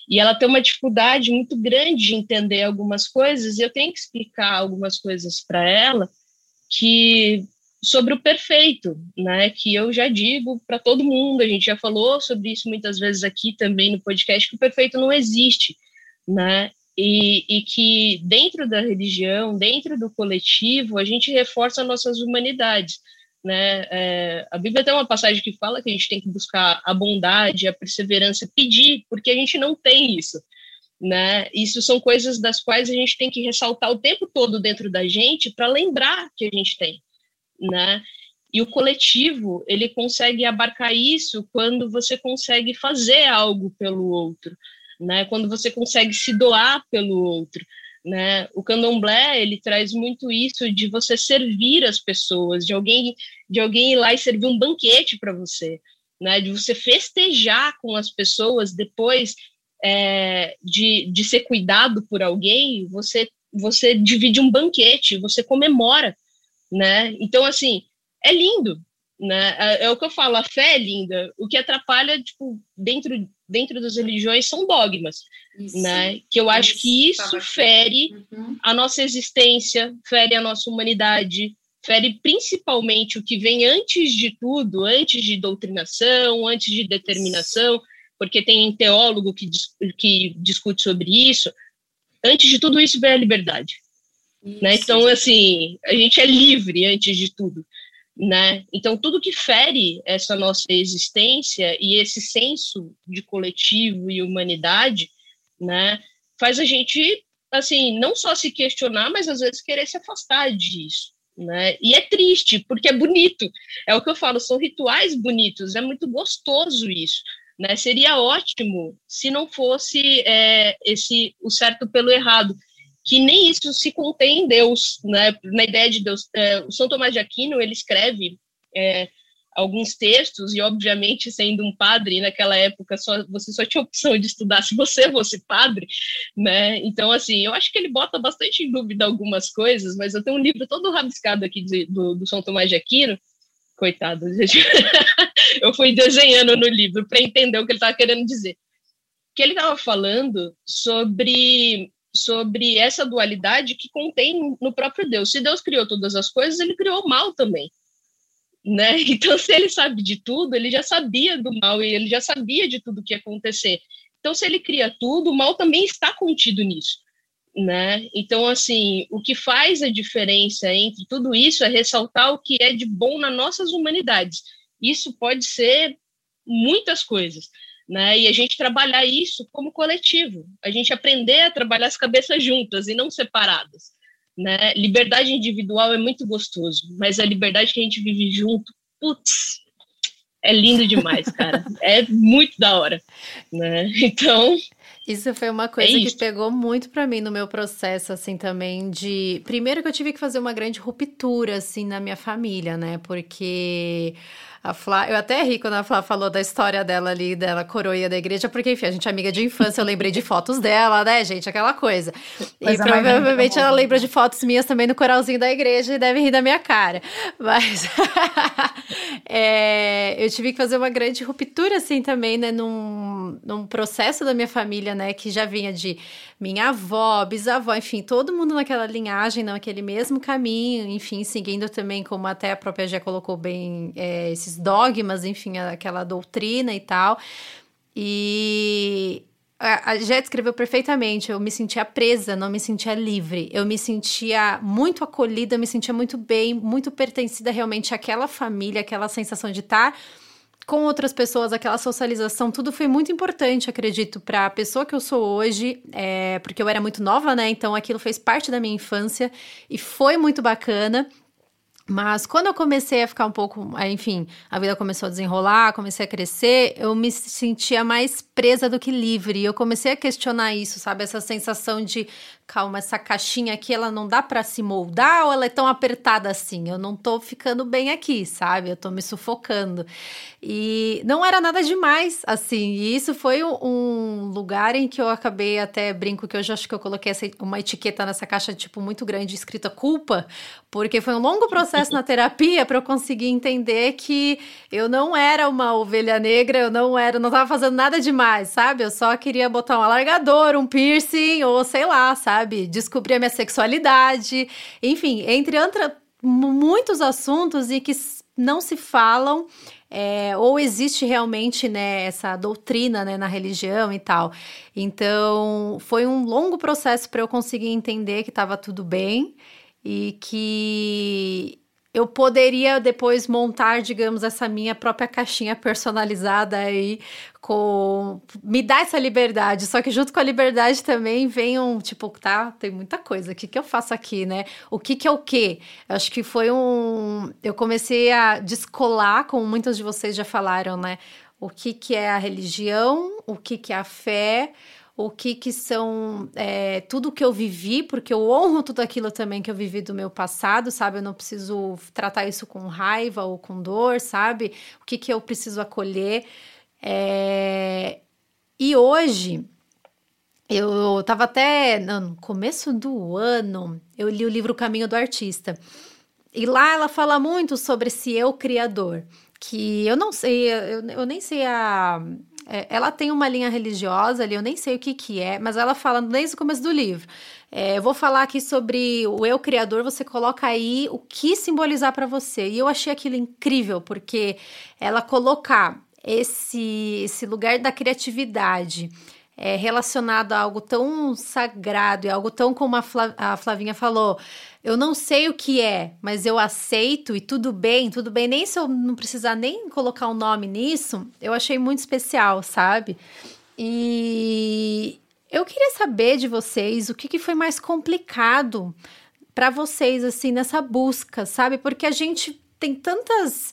E ela tem uma dificuldade muito grande de entender algumas coisas, e eu tenho que explicar algumas coisas para ela que sobre o perfeito, né? Que eu já digo para todo mundo, a gente já falou sobre isso muitas vezes aqui também no podcast, que o perfeito não existe, né? E, e, que dentro da religião, dentro do coletivo, a gente reforça nossas humanidades. Né? É, a Bíblia tem uma passagem que fala que a gente tem que buscar a bondade, a perseverança, pedir, porque a gente não tem isso. Né? Isso são coisas das quais a gente tem que ressaltar o tempo todo dentro da gente para lembrar que a gente tem. Né? E o coletivo, ele consegue abarcar isso quando você consegue fazer algo pelo outro né? Quando você consegue se doar pelo outro, né? O candomblé ele traz muito isso de você servir as pessoas, de alguém de alguém ir lá e servir um banquete para você, né? De você festejar com as pessoas depois é, de, de ser cuidado por alguém, você você divide um banquete, você comemora, né? Então assim é lindo, né? É, é, o que eu falo, a fé é linda. O que atrapalha, tipo, dentro, dentro das religiões são dogmas, isso, né? Que eu acho que isso fere uhum. a nossa existência, fere a nossa humanidade, fere principalmente o que vem antes de tudo, antes de doutrinação, antes de determinação, porque tem teólogo que, que discute sobre isso. Antes de tudo isso vem a liberdade. Né? Então, assim, a gente é livre antes de tudo né? Então tudo que fere essa nossa existência e esse senso de coletivo e humanidade, né, faz a gente assim não só se questionar, mas às vezes querer se afastar disso, né? E é triste porque é bonito, é o que eu falo, são rituais bonitos, é muito gostoso isso. Né, seria ótimo se não fosse é, esse o certo pelo errado, que nem isso se contém em Deus, né? Na ideia de Deus, é, o São Tomás de Aquino ele escreve é, alguns textos e, obviamente, sendo um padre naquela época, só, você só tinha opção de estudar se você fosse padre, né? Então, assim, eu acho que ele bota bastante em dúvida algumas coisas, mas eu tenho um livro todo rabiscado aqui de, do, do São Tomás de Aquino, coitado, eu fui desenhando no livro para entender o que ele estava querendo dizer. Que ele estava falando sobre sobre essa dualidade que contém no próprio Deus. Se Deus criou todas as coisas, ele criou o mal também. Né? Então, se ele sabe de tudo, ele já sabia do mal e ele já sabia de tudo que ia acontecer. Então, se ele cria tudo, o mal também está contido nisso. Né? Então, assim, o que faz a diferença entre tudo isso é ressaltar o que é de bom nas nossas humanidades. Isso pode ser muitas coisas, né? E a gente trabalhar isso como coletivo, a gente aprender a trabalhar as cabeças juntas e não separadas, né? Liberdade individual é muito gostoso, mas a liberdade que a gente vive junto, putz, é lindo demais, cara. é muito da hora, né? Então, isso foi uma coisa é que pegou muito para mim no meu processo, assim, também de. Primeiro que eu tive que fazer uma grande ruptura, assim, na minha família, né? Porque a Flá, eu até ri quando a Flá falou da história dela ali, dela coroia da igreja, porque, enfim, a gente é amiga de infância, eu lembrei de fotos dela, né, gente? Aquela coisa. e provavelmente ela lembra de fotos minhas também no coralzinho da igreja e deve rir da minha cara. Mas é, eu tive que fazer uma grande ruptura, assim, também, né, num, num processo da minha família, né, que já vinha de minha avó, bisavó, enfim, todo mundo naquela linhagem, naquele mesmo caminho, enfim, seguindo também, como até a própria Gé colocou bem, é, esses dogmas, enfim, aquela doutrina e tal. E a Jé descreveu perfeitamente. Eu me sentia presa, não me sentia livre. Eu me sentia muito acolhida, me sentia muito bem, muito pertencida realmente àquela família, aquela sensação de estar com outras pessoas, aquela socialização, tudo foi muito importante, acredito, para a pessoa que eu sou hoje, é, porque eu era muito nova, né? Então aquilo fez parte da minha infância e foi muito bacana. Mas quando eu comecei a ficar um pouco, enfim, a vida começou a desenrolar, comecei a crescer, eu me sentia mais presa do que livre. Eu comecei a questionar isso, sabe? Essa sensação de, calma, essa caixinha aqui, ela não dá para se moldar ou ela é tão apertada assim? Eu não tô ficando bem aqui, sabe? Eu tô me sufocando. E não era nada demais, assim. E isso foi um lugar em que eu acabei até brinco que eu já acho que eu coloquei essa, uma etiqueta nessa caixa, tipo, muito grande, escrita culpa, porque foi um longo processo na terapia para eu conseguir entender que eu não era uma ovelha negra, eu não era, não tava fazendo nada demais, sabe? Eu só queria botar um alargador, um piercing, ou sei lá, sabe? Descobrir a minha sexualidade, enfim, entre outra, muitos assuntos e que não se falam é, ou existe realmente né, essa doutrina né, na religião e tal. Então, foi um longo processo para eu conseguir entender que estava tudo bem e que eu poderia depois montar, digamos, essa minha própria caixinha personalizada aí com me dá essa liberdade, só que junto com a liberdade também vem um tipo, tá, tem muita coisa. O que que eu faço aqui, né? O que que é o quê? Acho que foi um eu comecei a descolar, como muitos de vocês já falaram, né? O que que é a religião, o que que é a fé, o que que são é, tudo que eu vivi, porque eu honro tudo aquilo também que eu vivi do meu passado, sabe? Eu não preciso tratar isso com raiva ou com dor, sabe? O que que eu preciso acolher. É... E hoje, eu estava até no começo do ano, eu li o livro Caminho do Artista. E lá ela fala muito sobre esse eu criador, que eu não sei, eu, eu nem sei a é, ela tem uma linha religiosa ali, eu nem sei o que que é, mas ela fala desde o começo do livro. É, eu vou falar aqui sobre o eu criador, você coloca aí o que simbolizar para você. E eu achei aquilo incrível, porque ela colocar esse, esse lugar da criatividade é, relacionado a algo tão sagrado e algo tão como a, a Flavinha falou, eu não sei o que é, mas eu aceito e tudo bem, tudo bem. Nem se eu não precisar nem colocar um nome nisso, eu achei muito especial, sabe? E eu queria saber de vocês o que, que foi mais complicado para vocês, assim, nessa busca, sabe? Porque a gente tem tantas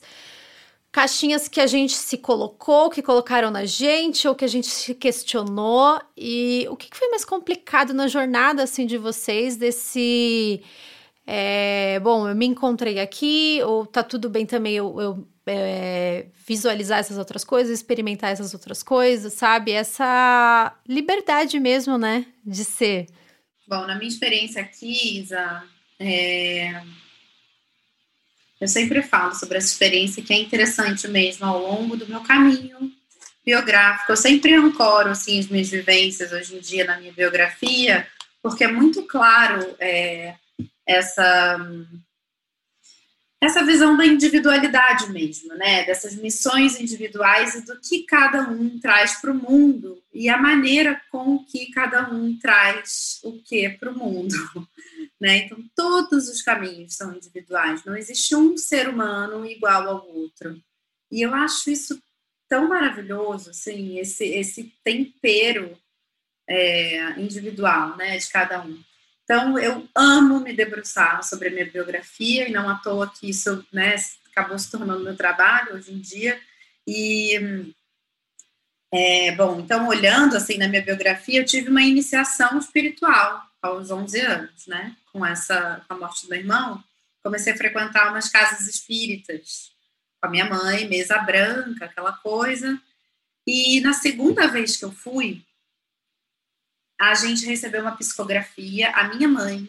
caixinhas que a gente se colocou, que colocaram na gente, ou que a gente se questionou. E o que, que foi mais complicado na jornada, assim, de vocês, desse é, bom, eu me encontrei aqui, ou tá tudo bem também eu, eu é, visualizar essas outras coisas, experimentar essas outras coisas, sabe? Essa liberdade mesmo, né, de ser. Bom, na minha experiência aqui, Isa, é... eu sempre falo sobre essa experiência que é interessante mesmo ao longo do meu caminho biográfico. Eu sempre ancoro assim, as minhas vivências hoje em dia na minha biografia, porque é muito claro. É essa essa visão da individualidade mesmo, né? Dessas missões individuais e do que cada um traz para o mundo e a maneira com que cada um traz o que para o mundo, né? Então todos os caminhos são individuais, não existe um ser humano igual ao outro. E eu acho isso tão maravilhoso, assim, esse, esse tempero é, individual, né, de cada um. Então, eu amo me debruçar sobre a minha biografia, e não à toa que isso, né, acabou se tornando meu trabalho hoje em dia. E, é, bom, então, olhando, assim, na minha biografia, eu tive uma iniciação espiritual aos 11 anos, né, com essa, com a morte do meu irmão, comecei a frequentar umas casas espíritas, com a minha mãe, mesa branca, aquela coisa. E na segunda vez que eu fui, a gente recebeu uma psicografia. A minha mãe,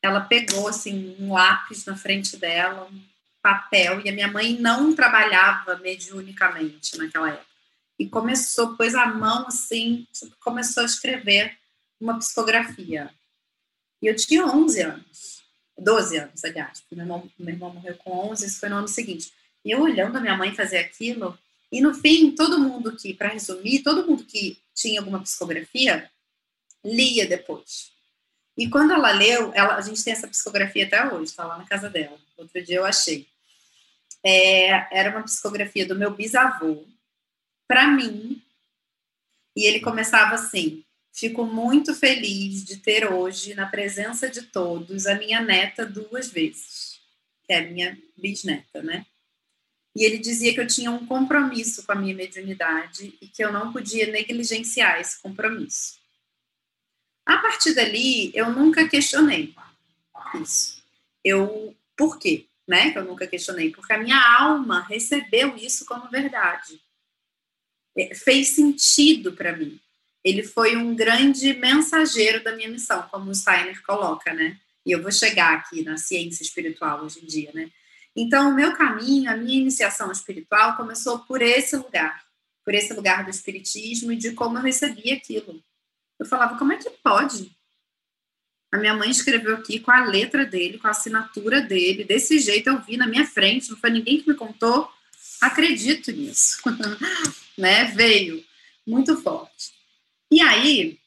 ela pegou assim um lápis na frente dela, um papel, e a minha mãe não trabalhava mediunicamente naquela época. E começou, pôs a mão assim, começou a escrever uma psicografia. E eu tinha 11 anos. 12 anos, aliás, meu irmão, meu irmão morreu com 11, isso foi no ano seguinte. E eu olhando a minha mãe fazer aquilo, e no fim, todo mundo que, para resumir, todo mundo que tinha alguma psicografia, lia depois. E quando ela leu, ela, a gente tem essa psicografia até hoje, está lá na casa dela. Outro dia eu achei. É, era uma psicografia do meu bisavô, para mim, e ele começava assim: Fico muito feliz de ter hoje, na presença de todos, a minha neta duas vezes, que é minha bisneta, né? E ele dizia que eu tinha um compromisso com a minha mediunidade e que eu não podia negligenciar esse compromisso. A partir dali, eu nunca questionei isso. Eu, por quê? Né? Eu nunca questionei, porque a minha alma recebeu isso como verdade. É, fez sentido para mim ele foi um grande mensageiro da minha missão, como o Steiner coloca, né? E eu vou chegar aqui na ciência espiritual hoje em dia, né? Então, o meu caminho, a minha iniciação espiritual começou por esse lugar, por esse lugar do espiritismo e de como eu recebi aquilo. Eu falava, como é que pode? A minha mãe escreveu aqui com a letra dele, com a assinatura dele, desse jeito eu vi na minha frente, não foi ninguém que me contou. Acredito nisso, né? Veio muito forte. E aí,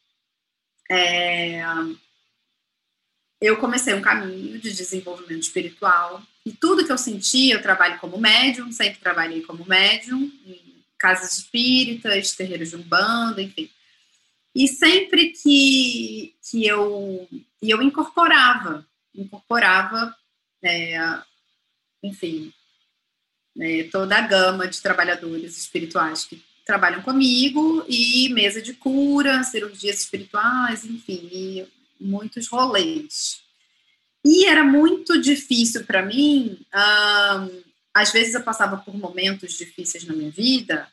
é, eu comecei um caminho de desenvolvimento espiritual e tudo que eu sentia, eu trabalho como médium, sempre trabalhei como médium, em casas espíritas, terreiros de umbanda, enfim. E sempre que, que eu, e eu incorporava, incorporava, é, enfim, é, toda a gama de trabalhadores espirituais que trabalham comigo e mesa de cura, cirurgias espirituais, enfim, muitos rolês. E era muito difícil para mim. Um, às vezes eu passava por momentos difíceis na minha vida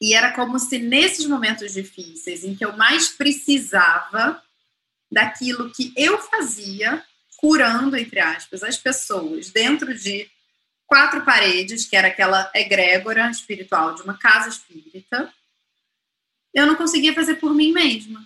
e era como se nesses momentos difíceis, em que eu mais precisava daquilo que eu fazia, curando, entre aspas, as pessoas dentro de quatro paredes, que era aquela egrégora espiritual de uma casa espírita, eu não conseguia fazer por mim mesma.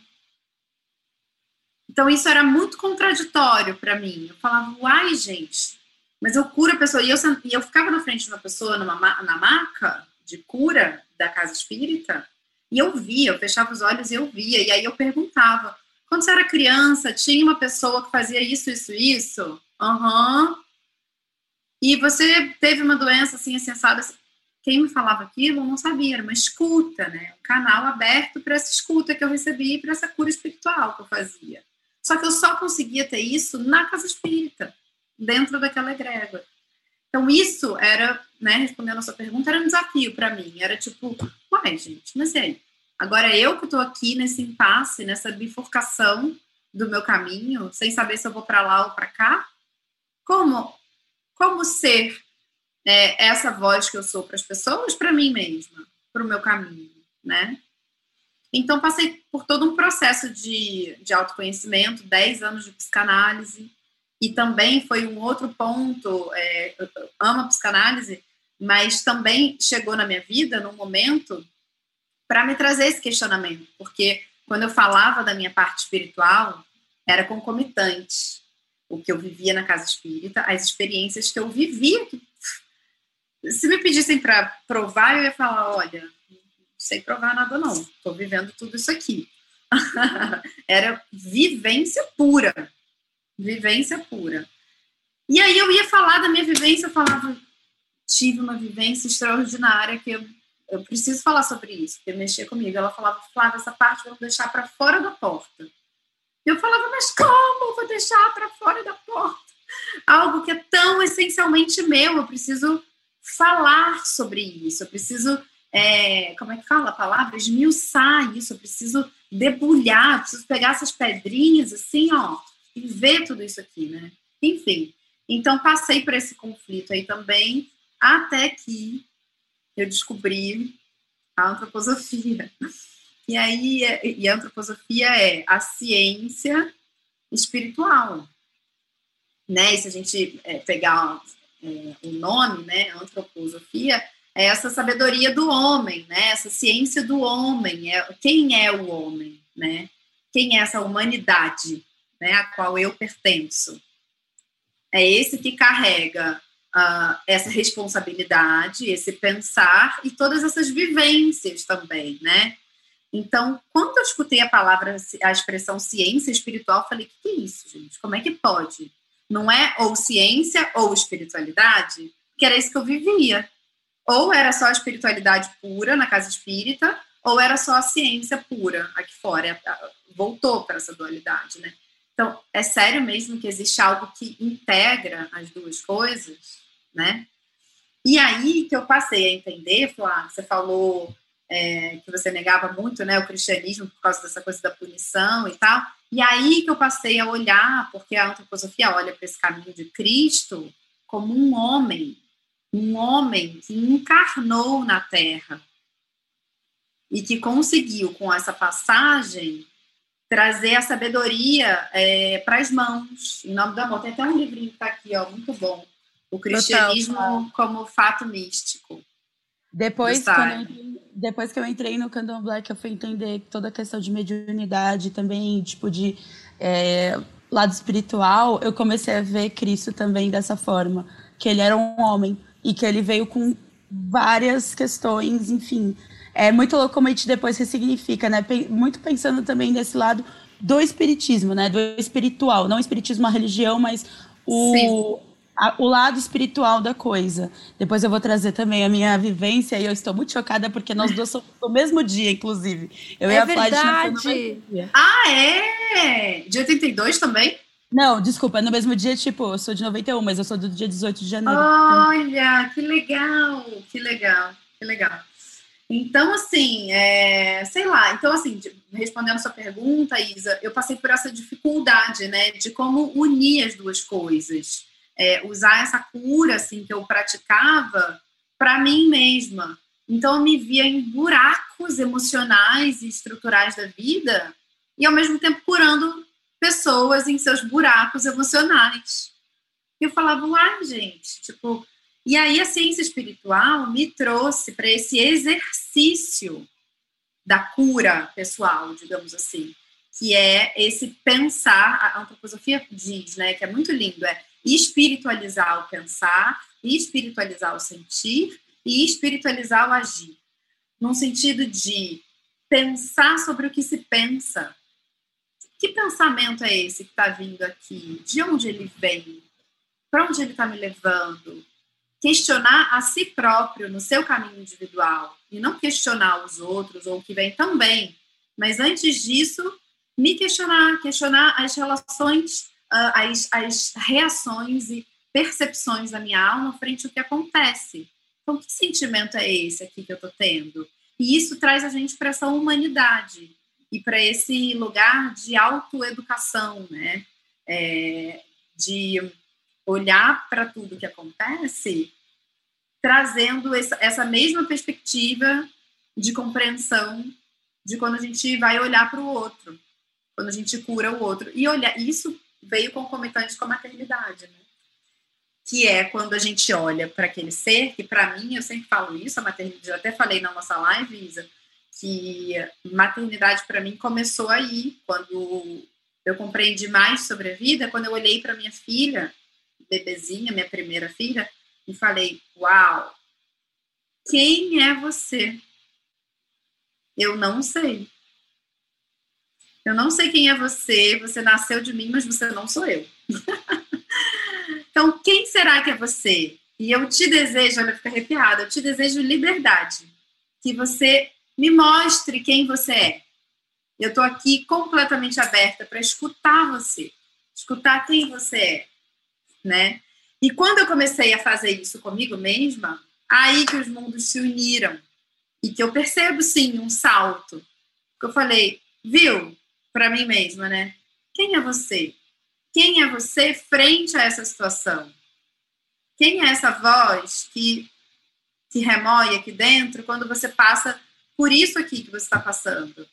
Então isso era muito contraditório para mim. Eu falava, uai, gente, mas eu curo a pessoa. E eu, e eu ficava na frente de uma pessoa numa, na maca de cura da casa espírita, e eu via, eu fechava os olhos e eu via. E aí eu perguntava, quando você era criança, tinha uma pessoa que fazia isso, isso, isso? Aham. Uhum. E você teve uma doença assim, assensada. Quem me falava aquilo, eu não sabia, era uma escuta, né? Um canal aberto para essa escuta que eu recebi e para essa cura espiritual que eu fazia. Só que eu só conseguia ter isso na casa espírita, dentro daquela egrégora. Então, isso era, né, respondendo a sua pergunta, era um desafio para mim. Era tipo, uai, gente, mas e aí? Agora eu que estou aqui nesse impasse, nessa bifurcação do meu caminho, sem saber se eu vou para lá ou para cá, como como ser é, essa voz que eu sou para as pessoas, para mim mesma, para o meu caminho, né? Então, passei por todo um processo de, de autoconhecimento, 10 anos de psicanálise, e também foi um outro ponto, é, eu amo a psicanálise, mas também chegou na minha vida num momento para me trazer esse questionamento, porque quando eu falava da minha parte espiritual, era concomitante o que eu vivia na casa espírita, as experiências que eu vivia. Se me pedissem para provar, eu ia falar: olha, sei provar nada, não, estou vivendo tudo isso aqui. Era vivência pura. Vivência pura. E aí eu ia falar da minha vivência, eu falava, tive uma vivência extraordinária que eu, eu preciso falar sobre isso, porque mexia comigo. Ela falava, Flávia, essa parte eu vou deixar para fora da porta. Eu falava, mas como vou deixar para fora da porta? Algo que é tão essencialmente meu, eu preciso falar sobre isso, eu preciso, é, como é que fala a palavra? Esmiuçar isso, eu preciso debulhar, eu preciso pegar essas pedrinhas assim, ó, e ver tudo isso aqui, né? Enfim, então passei por esse conflito aí também, até que eu descobri a antroposofia. E aí, e a antroposofia é a ciência espiritual, né? E se a gente é, pegar é, o nome, né, antroposofia, é essa sabedoria do homem, né? Essa ciência do homem, é quem é o homem, né? Quem é essa humanidade, né, a qual eu pertenço? É esse que carrega uh, essa responsabilidade, esse pensar e todas essas vivências também, né? Então, quando eu escutei a palavra, a expressão ciência espiritual, falei: que, que é isso, gente? Como é que pode? Não é ou ciência ou espiritualidade? Que era isso que eu vivia. Ou era só a espiritualidade pura na casa espírita, ou era só a ciência pura aqui fora. É, voltou para essa dualidade, né? Então, é sério mesmo que existe algo que integra as duas coisas, né? E aí que eu passei a entender, Flávio, você falou é, que você negava muito né, o cristianismo por causa dessa coisa da punição e tal. E aí que eu passei a olhar, porque a antroposofia olha para esse caminho de Cristo como um homem, um homem que encarnou na Terra e que conseguiu, com essa passagem, trazer a sabedoria é, para as mãos, em nome do amor. Tem até um livrinho que está aqui, ó, muito bom. O cristianismo Total. como fato místico. Depois, entrei, depois que eu entrei no Candomblé, que eu fui entender toda a questão de mediunidade, também, tipo, de é, lado espiritual, eu comecei a ver Cristo também dessa forma, que ele era um homem e que ele veio com várias questões, enfim, é muito louco como a gente depois ressignifica, né? Muito pensando também nesse lado do espiritismo, né? Do espiritual, não o espiritismo a religião, mas o, a, o lado espiritual da coisa. Depois eu vou trazer também a minha vivência e eu estou muito chocada porque nós duas somos no mesmo dia, inclusive. Eu é verdade. Ah, é? De 82 também? Não, desculpa, no mesmo dia, tipo, eu sou de 91, mas eu sou do dia 18 de janeiro. Olha, que legal, que legal, que legal. Então, assim, é, sei lá, então, assim, respondendo a sua pergunta, Isa, eu passei por essa dificuldade, né, de como unir as duas coisas. É, usar essa cura, assim, que eu praticava para mim mesma. Então, eu me via em buracos emocionais e estruturais da vida e, ao mesmo tempo, curando pessoas em seus buracos emocionais. Eu falava, uai, gente, tipo, e aí a ciência espiritual me trouxe para esse exercício da cura pessoal, digamos assim, que é esse pensar, a antroposofia diz, né, que é muito lindo, é espiritualizar o pensar, espiritualizar o sentir e espiritualizar o agir. Num sentido de pensar sobre o que se pensa. Que pensamento é esse que está vindo aqui? De onde ele vem? Para onde ele está me levando? questionar a si próprio no seu caminho individual e não questionar os outros ou o que vem também. Mas antes disso, me questionar, questionar as relações, uh, as, as reações e percepções da minha alma frente ao que acontece. Então, que sentimento é esse aqui que eu estou tendo? E isso traz a gente para essa humanidade e para esse lugar de autoeducação, né? É, de olhar para tudo que acontece, trazendo essa, mesma perspectiva de compreensão de quando a gente vai olhar para o outro, quando a gente cura o outro. E olhar, isso veio concomitante com a maternidade, né? Que é quando a gente olha para aquele ser, que para mim, eu sempre falo isso, a maternidade, eu até falei na nossa live, Isa, que maternidade para mim começou aí, quando eu compreendi mais sobre a vida, quando eu olhei para minha filha bebezinha, minha primeira filha, e falei: Uau, quem é você? Eu não sei. Eu não sei quem é você, você nasceu de mim, mas você não sou eu. então, quem será que é você? E eu te desejo, olha, fica arrepiada, eu te desejo liberdade. Que você me mostre quem você é. Eu estou aqui completamente aberta para escutar você, escutar quem você é, né? E quando eu comecei a fazer isso comigo mesma, aí que os mundos se uniram e que eu percebo sim um salto. Que eu falei, viu, para mim mesma, né? Quem é você? Quem é você frente a essa situação? Quem é essa voz que te remoe aqui dentro quando você passa por isso aqui que você está passando?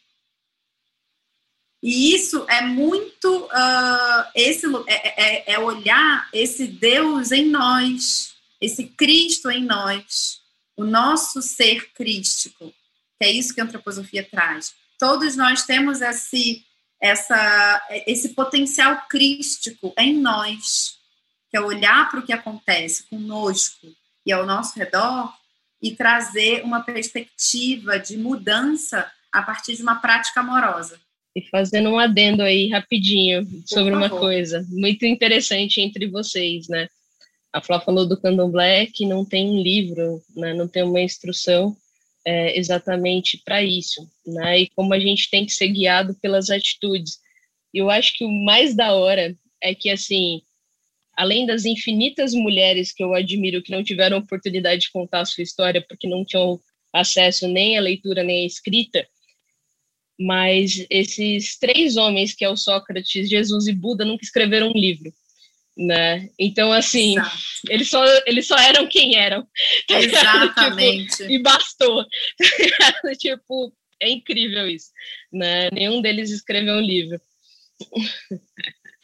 E isso é muito uh, esse é, é, é, olhar esse Deus em nós, esse Cristo em nós, o nosso ser crístico, que é isso que a antroposofia traz. Todos nós temos esse, essa, esse potencial crístico em nós, que é olhar para o que acontece conosco e ao nosso redor e trazer uma perspectiva de mudança a partir de uma prática amorosa. E fazendo um adendo aí rapidinho sobre uma coisa muito interessante entre vocês, né? A Flá falou do candomblé que não tem um livro, né? não tem uma instrução é, exatamente para isso, né? E como a gente tem que ser guiado pelas atitudes. Eu acho que o mais da hora é que, assim, além das infinitas mulheres que eu admiro que não tiveram oportunidade de contar a sua história porque não tinham acesso nem à leitura nem à escrita, mas esses três homens, que é o Sócrates, Jesus e Buda, nunca escreveram um livro, né? Então, assim, eles só, eles só eram quem eram. Tá Exatamente. Tipo, e bastou. tipo, é incrível isso, né? Nenhum deles escreveu um livro.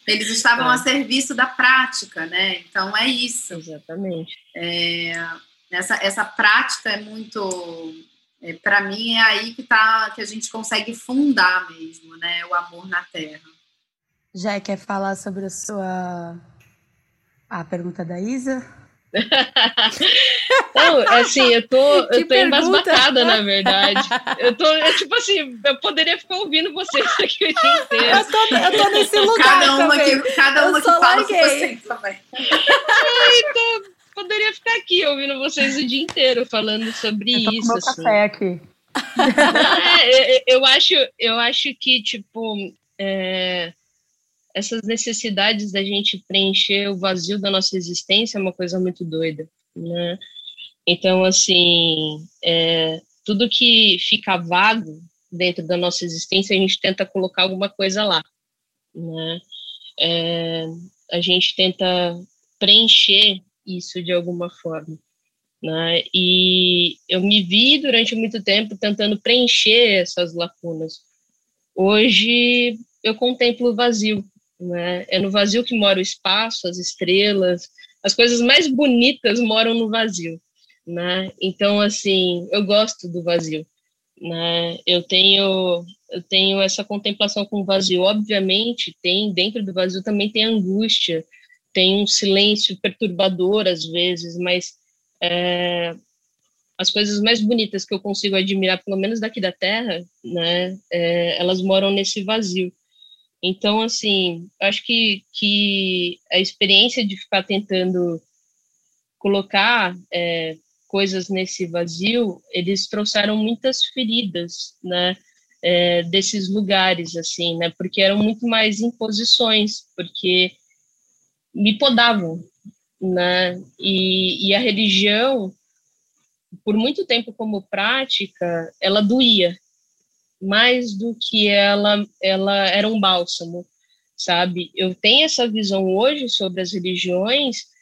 Eles estavam é. a serviço da prática, né? Então, é isso. Exatamente. É, essa, essa prática é muito é, para mim é aí que tá que a gente consegue fundar mesmo, né, o amor na terra. Já quer falar sobre a sua a pergunta da Isa? Não, assim, eu tô, eu tô embasbacada, na verdade. Eu tô, é, tipo assim, eu poderia ficar ouvindo vocês aqui o dia inteiro. Eu tô, eu tô nesse lugar cada uma também. Que, cada uma eu que fala com vocês também. Tô, poderia ficar aqui ouvindo vocês o dia inteiro falando sobre eu tô isso. Com meu assim. café aqui. É, eu, acho, eu acho que, tipo, é, essas necessidades da gente preencher o vazio da nossa existência é uma coisa muito doida, né? Então, assim, é, tudo que fica vago dentro da nossa existência, a gente tenta colocar alguma coisa lá, né? É, a gente tenta preencher isso de alguma forma. Né? E eu me vi durante muito tempo tentando preencher essas lacunas. Hoje eu contemplo o vazio. Né? É no vazio que mora o espaço, as estrelas, as coisas mais bonitas moram no vazio. Né? Então, assim, eu gosto do vazio. Né? Eu tenho eu tenho essa contemplação com o vazio. Obviamente, tem dentro do vazio também tem angústia, tem um silêncio perturbador às vezes, mas é, as coisas mais bonitas que eu consigo admirar, pelo menos daqui da Terra, né, é, elas moram nesse vazio. Então, assim, acho que, que a experiência de ficar tentando colocar é, coisas nesse vazio, eles trouxeram muitas feridas, né, é, desses lugares, assim, né, porque eram muito mais imposições, porque me podavam, né? E, e a religião, por muito tempo como prática, ela doía mais do que ela ela era um bálsamo, sabe? Eu tenho essa visão hoje sobre as religiões,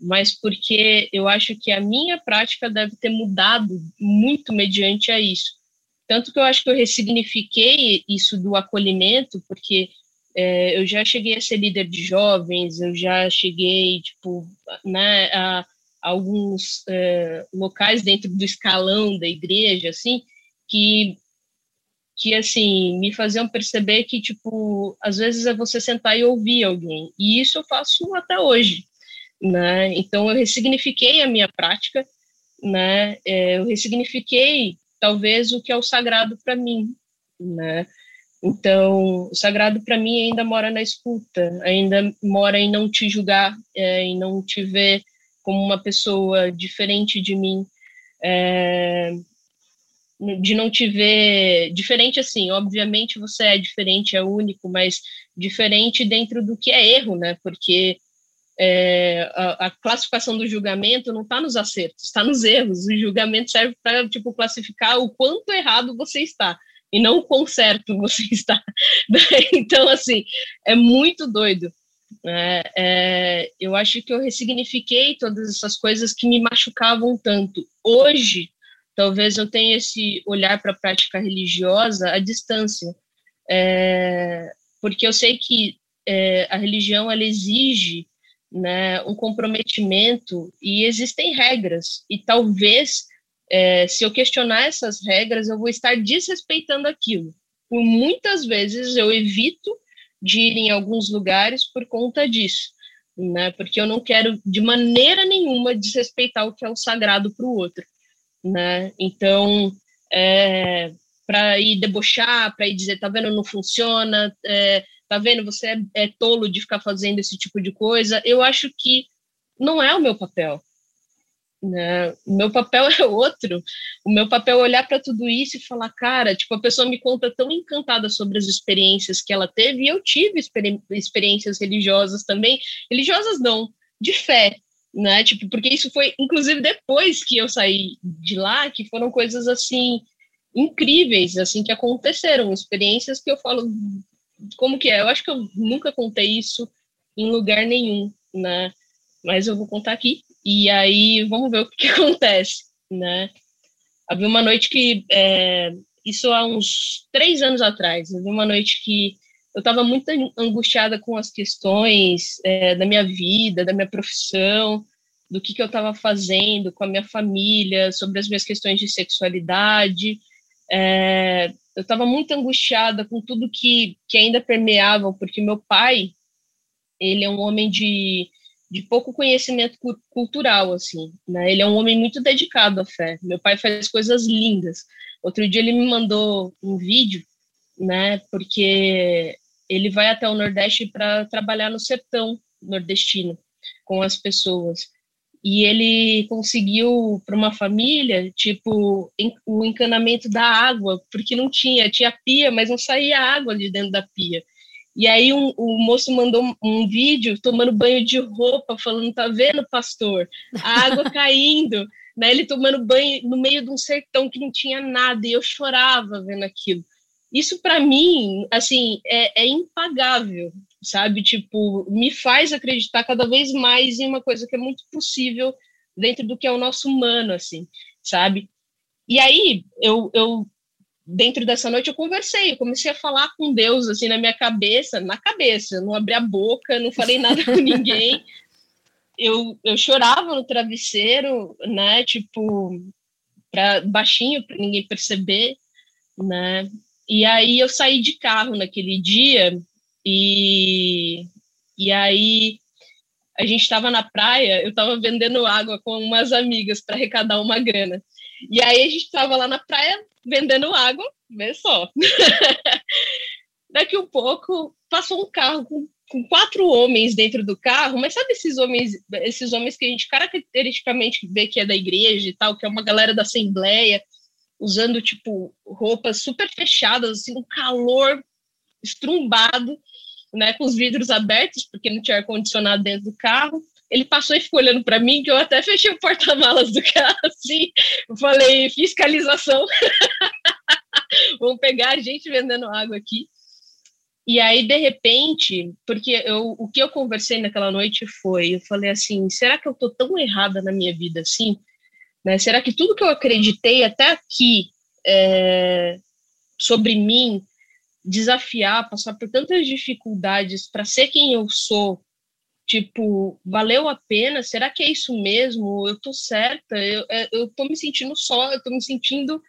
mas porque eu acho que a minha prática deve ter mudado muito mediante a isso. Tanto que eu acho que eu ressignifiquei isso do acolhimento, porque é, eu já cheguei a ser líder de jovens, eu já cheguei, tipo, né, a, a alguns é, locais dentro do escalão da igreja, assim, que, que, assim, me faziam perceber que, tipo, às vezes é você sentar e ouvir alguém, e isso eu faço até hoje, né, então eu ressignifiquei a minha prática, né, é, eu ressignifiquei, talvez, o que é o sagrado para mim, né, então, o sagrado para mim ainda mora na escuta, ainda mora em não te julgar, é, em não te ver como uma pessoa diferente de mim, é, de não te ver diferente assim. Obviamente você é diferente, é único, mas diferente dentro do que é erro, né? Porque é, a, a, classificação do julgamento não está nos acertos, está nos erros. O julgamento serve para tipo classificar o quanto errado você está e não o quão certo você está. então, assim, é muito doido. É, é, eu acho que eu ressignifiquei todas essas coisas que me machucavam tanto. Hoje, talvez eu tenha esse olhar para a prática religiosa à distância, é, porque eu sei que é, a religião ela exige né, um comprometimento e existem regras e talvez é, se eu questionar essas regras eu vou estar desrespeitando aquilo. Por muitas vezes eu evito de ir em alguns lugares por conta disso, né? Porque eu não quero de maneira nenhuma desrespeitar o que é o sagrado para o outro, né? Então, é, para ir debochar, para ir dizer, tá vendo, não funciona, é, tá vendo, você é, é tolo de ficar fazendo esse tipo de coisa, eu acho que não é o meu papel, né? O meu papel é outro. O meu papel é olhar para tudo isso e falar, cara, tipo, a pessoa me conta tão encantada sobre as experiências que ela teve, e eu tive experi experiências religiosas também, religiosas não, de fé, né? Tipo, porque isso foi, inclusive, depois que eu saí de lá, que foram coisas assim incríveis, assim, que aconteceram, experiências que eu falo, como que é? Eu acho que eu nunca contei isso em lugar nenhum, né? Mas eu vou contar aqui e aí, vamos ver o que, que acontece, né? Havia uma noite que, é, isso há uns três anos atrás, havia uma noite que eu estava muito angustiada com as questões é, da minha vida, da minha profissão, do que, que eu estava fazendo com a minha família, sobre as minhas questões de sexualidade. É, eu estava muito angustiada com tudo que, que ainda permeava, porque meu pai, ele é um homem de de pouco conhecimento cultural, assim, né? Ele é um homem muito dedicado à fé. Meu pai faz coisas lindas. Outro dia ele me mandou um vídeo, né? Porque ele vai até o Nordeste para trabalhar no sertão nordestino com as pessoas. E ele conseguiu para uma família, tipo, o encanamento da água, porque não tinha, tinha pia, mas não saía água de dentro da pia. E aí um, o moço mandou um, um, vídeo tomando banho de roupa, falando, tá vendo, pastor? A água caindo, né? Ele tomando banho no meio de um sertão que não tinha nada, e eu chorava vendo aquilo. Isso para mim, assim, é, é impagável, sabe? Tipo, me faz acreditar cada vez mais em uma coisa que é muito possível dentro do que é o nosso humano, assim, sabe? E aí eu, eu dentro dessa noite eu conversei, eu comecei a falar com Deus assim na minha cabeça, na cabeça, eu não abri a boca, não falei nada com ninguém. Eu, eu chorava no travesseiro, né, tipo, para baixinho para ninguém perceber, né? E aí eu saí de carro naquele dia e e aí a gente estava na praia, eu estava vendendo água com umas amigas para arrecadar uma grana. E aí a gente estava lá na praia vendendo água, vê só. Daqui um pouco passou um carro com, com, quatro homens dentro do carro, mas sabe esses homens, esses homens que a gente caracteristicamente vê que é da igreja e tal, que é uma galera da assembleia, usando tipo roupas super fechadas, assim, um calor estrumbado, né, com os vidros abertos, porque não tinha ar condicionado dentro do carro ele passou e ficou olhando para mim, que eu até fechei o porta-malas do carro, assim, eu falei, fiscalização, vamos pegar a gente vendendo água aqui. E aí, de repente, porque eu, o que eu conversei naquela noite foi, eu falei assim, será que eu tô tão errada na minha vida assim? Né? Será que tudo que eu acreditei até aqui é, sobre mim, desafiar, passar por tantas dificuldades para ser quem eu sou, Tipo, valeu a pena? Será que é isso mesmo? Eu tô certa? Eu, é, eu tô me sentindo só, eu tô me sentindo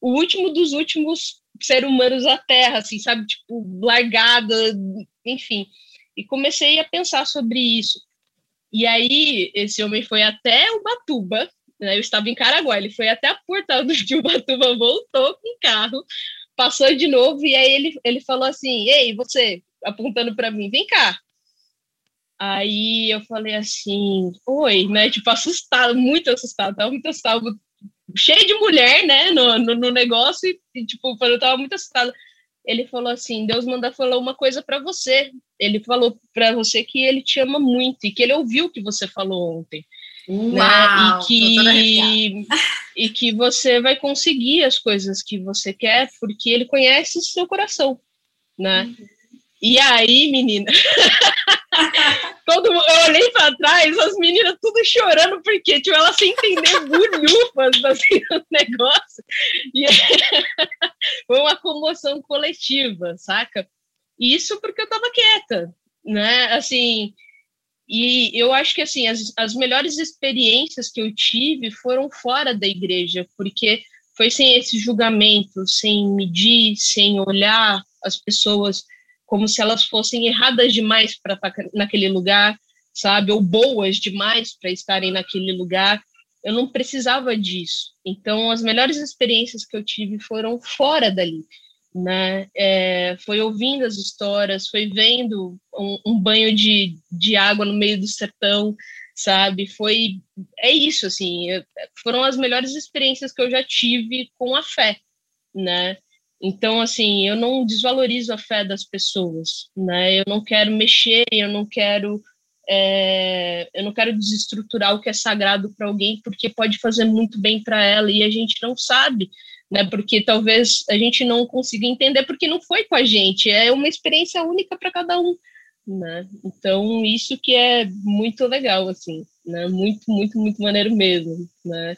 o último dos últimos seres humanos da Terra, assim, sabe? Tipo, largada, enfim. E comecei a pensar sobre isso. E aí, esse homem foi até Ubatuba, né? Eu estava em Caraguá, ele foi até a portal de Ubatuba, voltou com o carro, passou de novo, e aí ele, ele falou assim: Ei, você, apontando para mim, vem cá, Aí eu falei assim, oi, né? Tipo, assustado, muito assustado, tava muito assustado, cheio de mulher, né, no, no, no negócio, e, tipo, eu tava muito assustado. Ele falou assim: Deus manda falar uma coisa para você. Ele falou para você que ele te ama muito e que ele ouviu o que você falou ontem. Uau, né? E que, e que você vai conseguir as coisas que você quer, porque ele conhece o seu coração, né? Uhum. E aí, menina, todo eu olhei para trás, as meninas tudo chorando, porque tipo, elas sem entender bulhufas assim, do negócio. E foi uma comoção coletiva, saca? Isso porque eu tava quieta, né? Assim, e eu acho que assim as, as melhores experiências que eu tive foram fora da igreja, porque foi sem esse julgamento, sem medir, sem olhar as pessoas como se elas fossem erradas demais para estar naquele lugar, sabe, ou boas demais para estarem naquele lugar. Eu não precisava disso. Então, as melhores experiências que eu tive foram fora dali né? É, foi ouvindo as histórias, foi vendo um, um, banho de, de água no meio do sertão, sabe? Foi é isso assim, foram as melhores experiências que eu já tive com a fé, né? Então assim, eu não desvalorizo a fé das pessoas, né? Eu não quero mexer, eu não quero é, eu não quero desestruturar o que é sagrado para alguém porque pode fazer muito bem para ela e a gente não sabe né? Porque talvez a gente não consiga entender porque não foi com a gente, é uma experiência única para cada um, né? Então isso que é muito legal, assim, né? Muito, muito, muito maneiro mesmo, né?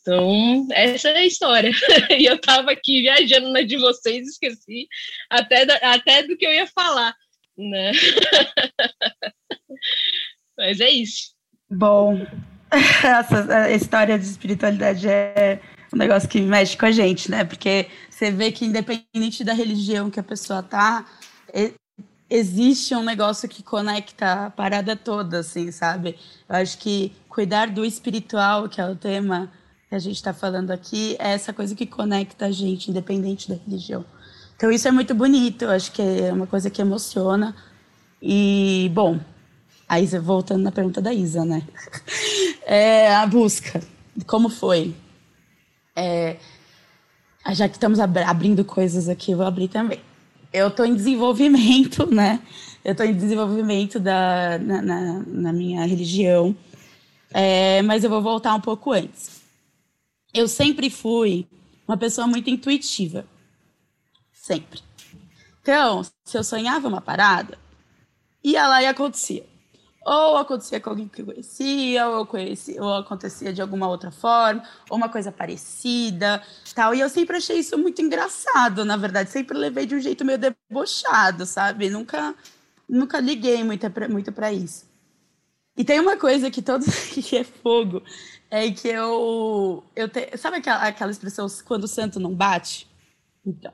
Então, essa é a história. e eu estava aqui viajando na de vocês, esqueci até, até do que eu ia falar, né? Mas é isso. Bom, essa história de espiritualidade é um negócio que mexe com a gente, né? Porque você vê que independente da religião que a pessoa tá, existe um negócio que conecta a parada toda, assim, sabe? Eu acho que cuidar do espiritual, que é o tema que a gente está falando aqui, é essa coisa que conecta a gente, independente da religião. Então isso é muito bonito, eu acho que é uma coisa que emociona. E, bom, a Isa, voltando na pergunta da Isa, né? É, a busca, como foi? É, já que estamos abrindo coisas aqui, eu vou abrir também. Eu estou em desenvolvimento, né? Eu estou em desenvolvimento da, na, na, na minha religião, é, mas eu vou voltar um pouco antes. Eu sempre fui uma pessoa muito intuitiva. Sempre. Então, se eu sonhava uma parada, ia lá e acontecia ou acontecia com alguém que eu conhecia, ou, conhecia, ou acontecia de alguma outra forma, ou uma coisa parecida, tal. E eu sempre achei isso muito engraçado, na verdade. Sempre levei de um jeito meio debochado, sabe? Nunca, nunca liguei muito muito para isso. E tem uma coisa que todos que é fogo, é que eu, eu te, sabe aquela, aquela expressão quando o santo não bate? Então,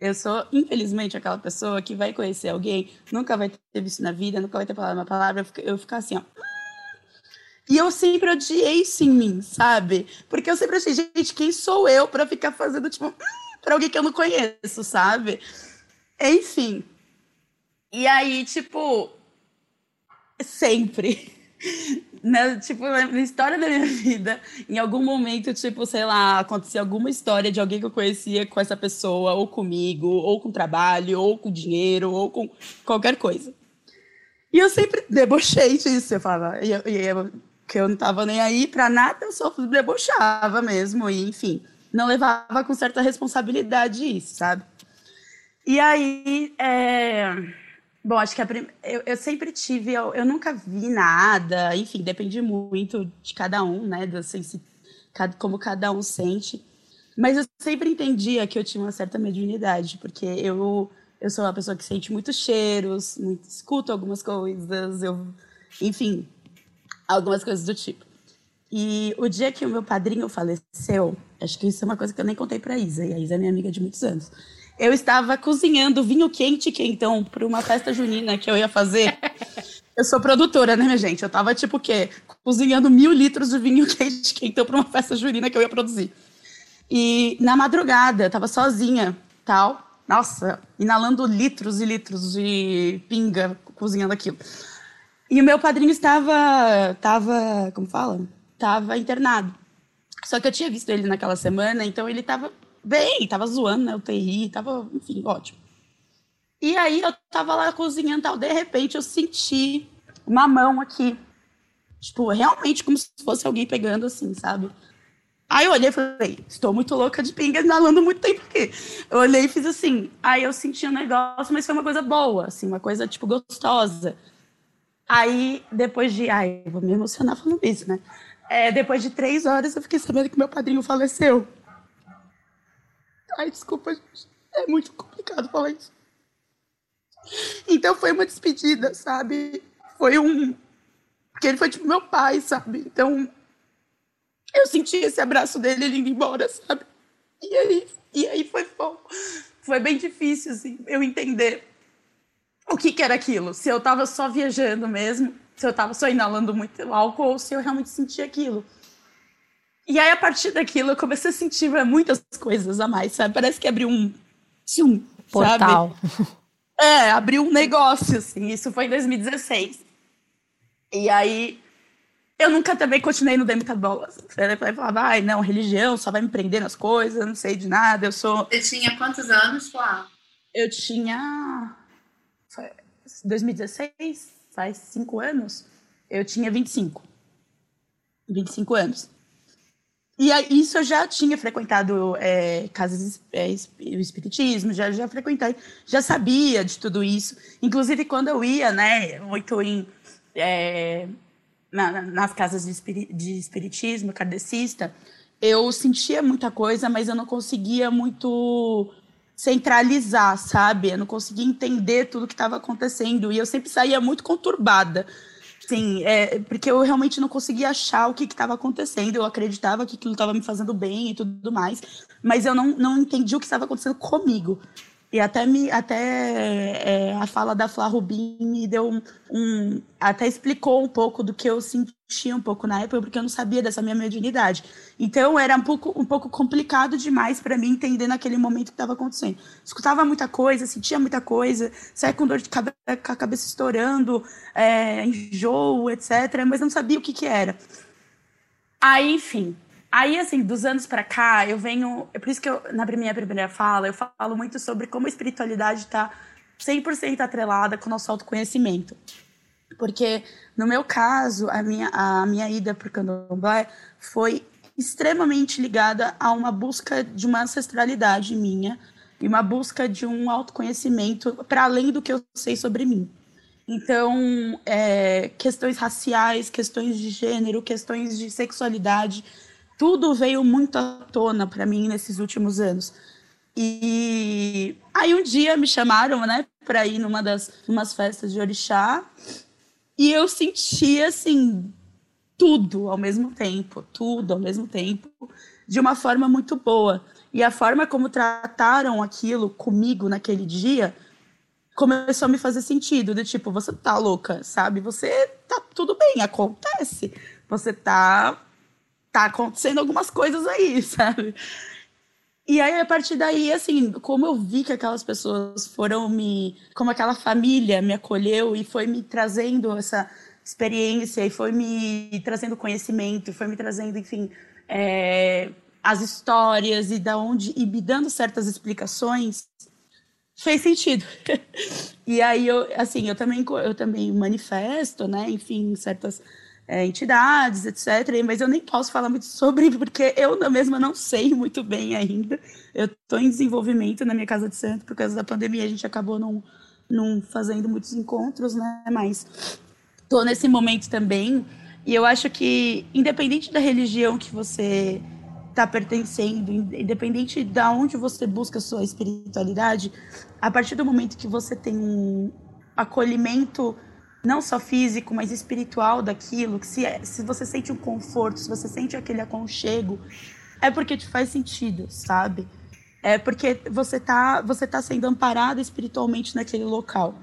eu sou, infelizmente, aquela pessoa que vai conhecer alguém, nunca vai ter visto na vida, nunca vai ter falado uma palavra, eu ficar assim, ó. E eu sempre odiei isso em mim, sabe? Porque eu sempre achei, gente, quem sou eu para ficar fazendo, tipo, pra alguém que eu não conheço, sabe? Enfim. E aí, tipo, sempre na, tipo, na história da minha vida, em algum momento, tipo, sei lá, acontecia alguma história de alguém que eu conhecia com essa pessoa, ou comigo, ou com trabalho, ou com dinheiro, ou com qualquer coisa. E eu sempre debochei disso. Eu falava e eu, e eu, que eu não tava nem aí pra nada, eu só debochava mesmo, e enfim, não levava com certa responsabilidade isso, sabe? E aí, é Bom, acho que prim... eu, eu, sempre tive, eu, eu, nunca vi nada, enfim, depende muito de cada um, né, do, sensi... como cada um sente. Mas eu sempre entendia que eu tinha uma certa mediunidade, porque eu, eu sou uma pessoa que sente muitos cheiros, muito, escuto algumas coisas, eu, enfim, algumas coisas do tipo. E o dia que o meu padrinho faleceu, acho que isso é uma coisa que eu nem contei para Isa, e a Isa é minha amiga de muitos anos eu estava cozinhando vinho quente quentão para uma festa junina que eu ia fazer. Eu sou produtora, né, minha gente? Eu tava, tipo, o quê? Cozinhando mil litros de vinho quente quentão para uma festa junina que eu ia produzir. E na madrugada, eu tava sozinha, tal. Nossa, inalando litros e litros de pinga cozinhando aquilo. E o meu padrinho estava, estava, como fala? Estava internado. Só que eu tinha visto ele naquela semana, então ele estava bem, estava zoando na né, UTI, estava, enfim, ótimo. E aí eu estava lá cozinhando tal, de repente eu senti uma mão aqui. Tipo, realmente como se fosse alguém pegando assim, sabe? Aí eu olhei e falei, estou muito louca de pinga, inalando muito tempo aqui. Eu olhei e fiz assim. Aí eu senti um negócio, mas foi uma coisa boa, assim, uma coisa, tipo, gostosa. Aí, depois de. Ai, vou me emocionar falando isso, né? É, depois de três horas, eu fiquei sabendo que meu padrinho faleceu. Ai, desculpa, gente. É muito complicado falar isso. Então foi uma despedida, sabe? Foi um. Porque ele foi tipo meu pai, sabe? Então. Eu senti esse abraço dele, ele indo embora, sabe? E aí, e aí foi Foi bem difícil, assim, eu entender o que, que era aquilo. Se eu estava só viajando mesmo, se eu estava só inalando muito álcool, ou se eu realmente sentia aquilo. E aí, a partir daquilo, eu comecei a sentir muitas coisas a mais, sabe? Parece que abriu um. Tchum, Portal. Sabe? É, abriu um negócio, assim. Isso foi em 2016. E aí, eu nunca também continuei no Demi Bolas. Eu falava, ai, não, religião só vai me prender nas coisas, não sei de nada, eu sou... Você tinha quantos anos, Flá? Eu tinha 2016, faz cinco anos, eu tinha 25. 25 anos. E aí, isso eu já tinha frequentado é, casas é, espiritismo, já, já frequentei, já sabia de tudo isso. Inclusive, quando eu ia, né, muito em, é, na, nas casas de, espiri, de espiritismo, kardecista, eu sentia muita coisa, mas eu não conseguia muito centralizar, sabe? Eu não conseguia entender tudo que estava acontecendo e eu sempre saía muito conturbada. Sim, é, porque eu realmente não conseguia achar o que estava acontecendo. Eu acreditava que aquilo estava me fazendo bem e tudo mais, mas eu não, não entendi o que estava acontecendo comigo. E até, me, até é, a fala da Flá Rubin me deu um, um, Até explicou um pouco do que eu sentia um pouco na época, porque eu não sabia dessa minha mediunidade. Então era um pouco, um pouco complicado demais para mim entender naquele momento o que estava acontecendo. Escutava muita coisa, sentia muita coisa, saia com dor de cabeça, com a cabeça estourando, é, enjoo, etc., mas não sabia o que, que era. Aí, enfim, Aí, assim, dos anos para cá, eu venho. É por isso que eu, na minha primeira fala, eu falo muito sobre como a espiritualidade está 100% atrelada com o nosso autoconhecimento. Porque, no meu caso, a minha, a minha ida para o candomblé foi extremamente ligada a uma busca de uma ancestralidade minha e uma busca de um autoconhecimento para além do que eu sei sobre mim. Então, é, questões raciais, questões de gênero, questões de sexualidade tudo veio muito à tona para mim nesses últimos anos. E aí um dia me chamaram, né, para ir numa das umas festas de orixá, e eu senti assim tudo ao mesmo tempo, tudo ao mesmo tempo, de uma forma muito boa. E a forma como trataram aquilo comigo naquele dia começou a me fazer sentido, do tipo, você tá louca, sabe? Você tá tudo bem, acontece. Você tá tá acontecendo algumas coisas aí, sabe? E aí, a partir daí, assim, como eu vi que aquelas pessoas foram me. Como aquela família me acolheu e foi me trazendo essa experiência e foi me trazendo conhecimento, foi me trazendo, enfim, é, as histórias e da onde. e me dando certas explicações, fez sentido. e aí, eu, assim, eu também, eu também manifesto, né, enfim, certas é, entidades, etc. Mas eu nem posso falar muito sobre, porque eu mesma não sei muito bem ainda. Eu estou em desenvolvimento na minha casa de santo, por causa da pandemia, a gente acabou não, não fazendo muitos encontros, né? Mas estou nesse momento também. E eu acho que, independente da religião que você está pertencendo, independente de onde você busca a sua espiritualidade, a partir do momento que você tem um acolhimento não só físico, mas espiritual daquilo, que se, é, se você sente um conforto, se você sente aquele aconchego, é porque te faz sentido, sabe? É porque você tá, você tá sendo amparado espiritualmente naquele local,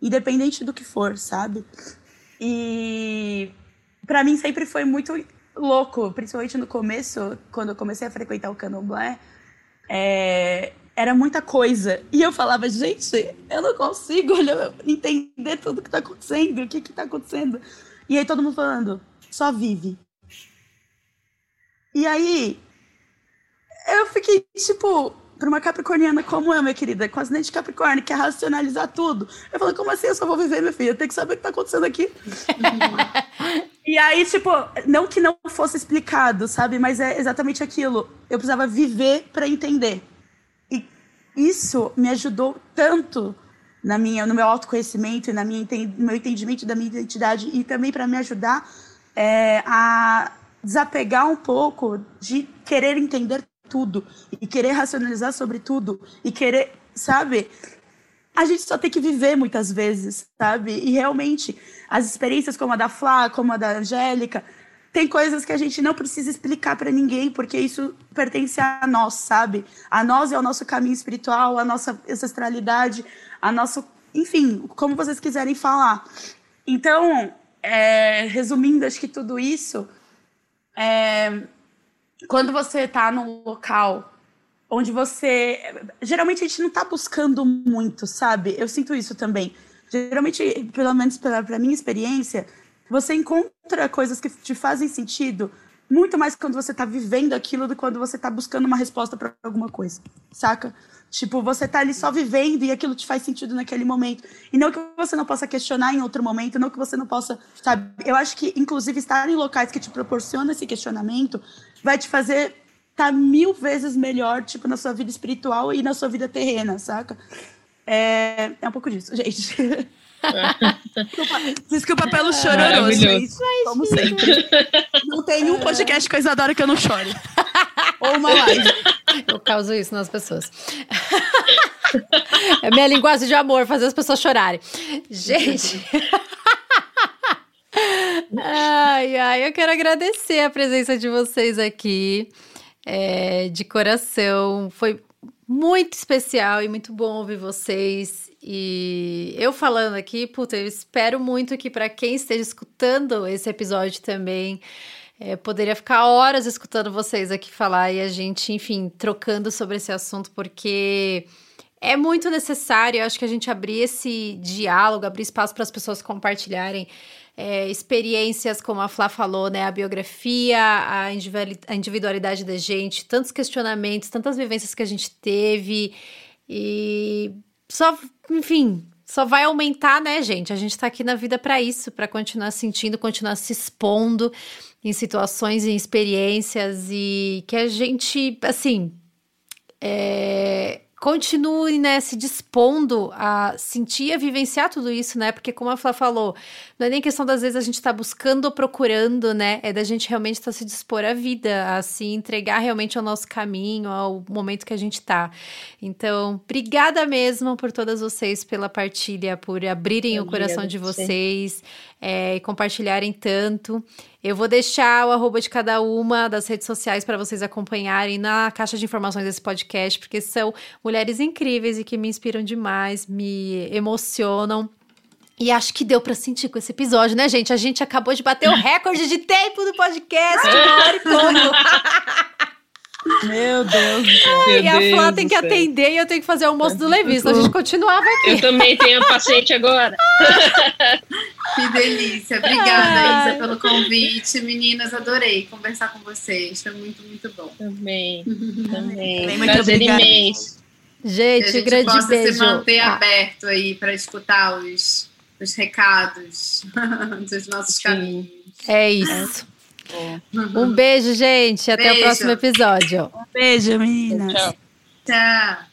independente do que for, sabe? E para mim sempre foi muito louco, principalmente no começo, quando eu comecei a frequentar o candomblé, é, era muita coisa. E eu falava, gente, eu não consigo olha, entender tudo que tá acontecendo, o que que tá acontecendo. E aí todo mundo falando, só vive. E aí, eu fiquei, tipo, para uma capricorniana como eu, minha querida, com ascendente de Capricórnio, que quer racionalizar tudo. Eu falei, como assim eu só vou viver, minha filha? Tem que saber o que tá acontecendo aqui. e aí, tipo, não que não fosse explicado, sabe? Mas é exatamente aquilo. Eu precisava viver para entender isso me ajudou tanto na minha, no meu autoconhecimento e na minha, no meu entendimento da minha identidade e também para me ajudar é, a desapegar um pouco de querer entender tudo e querer racionalizar sobre tudo e querer, sabe? A gente só tem que viver muitas vezes, sabe? E realmente as experiências como a da Flá, como a da Angélica, tem coisas que a gente não precisa explicar para ninguém, porque isso pertence a nós, sabe? A nós é o nosso caminho espiritual, a nossa ancestralidade, a nossa. Enfim, como vocês quiserem falar. Então, é, resumindo, acho que tudo isso. É, quando você está num local onde você. Geralmente a gente não está buscando muito, sabe? Eu sinto isso também. Geralmente, pelo menos pela, pela minha experiência, você encontra coisas que te fazem sentido muito mais quando você tá vivendo aquilo do que quando você tá buscando uma resposta para alguma coisa, saca? Tipo, você tá ali só vivendo e aquilo te faz sentido naquele momento. E não que você não possa questionar em outro momento, não que você não possa, sabe? Eu acho que, inclusive, estar em locais que te proporcionam esse questionamento vai te fazer tá mil vezes melhor, tipo, na sua vida espiritual e na sua vida terrena, saca? É, é um pouco disso, gente. Desculpa, desculpa pelo chororô, gente. Como sempre. Não tem nenhum podcast com a Isadora que eu não chore. Ou uma live. Eu causo isso nas pessoas. É minha linguagem de amor, fazer as pessoas chorarem. Gente. Ai, ai, eu quero agradecer a presença de vocês aqui. É, de coração. Foi muito especial e muito bom ouvir vocês. E eu falando aqui, puta, eu espero muito que para quem esteja escutando esse episódio também, é, poderia ficar horas escutando vocês aqui falar e a gente, enfim, trocando sobre esse assunto, porque é muito necessário, eu acho que a gente abrir esse diálogo, abrir espaço para as pessoas compartilharem é, experiências, como a Flá falou, né? A biografia, a individualidade da gente, tantos questionamentos, tantas vivências que a gente teve. E só, enfim, só vai aumentar, né, gente? A gente tá aqui na vida para isso, para continuar sentindo, continuar se expondo em situações e experiências e que a gente, assim, é, continue, né, se dispondo a sentir, a vivenciar tudo isso, né? Porque como a Flá falou, não é nem questão das vezes a gente estar tá buscando ou procurando, né? É da gente realmente estar tá se dispor à vida, a se entregar realmente ao nosso caminho, ao momento que a gente tá. Então, obrigada mesmo por todas vocês pela partilha, por abrirem o coração de vocês é, e compartilharem tanto. Eu vou deixar o arroba de cada uma das redes sociais para vocês acompanharem na caixa de informações desse podcast, porque são mulheres incríveis e que me inspiram demais, me emocionam. E acho que deu para sentir com esse episódio, né, gente? A gente acabou de bater o recorde de tempo do podcast, uma Meu Deus. Ai, Meu a Flá tem que atender e eu tenho que fazer o almoço do Levi, senão a gente continuava aqui. Eu também tenho paciente agora. que delícia. Obrigada, Isa, pelo convite. Meninas, adorei conversar com vocês. Foi muito, muito bom. Também. Também. Muito Prazer obrigada. imenso. Gente, gente grande possa beijo. se manter ah. aberto aí para escutar os, os recados dos nossos Sim. caminhos. É isso. Um beijo, gente. Até beijo. o próximo episódio. Um beijo, meninas. Tchau. Tchau.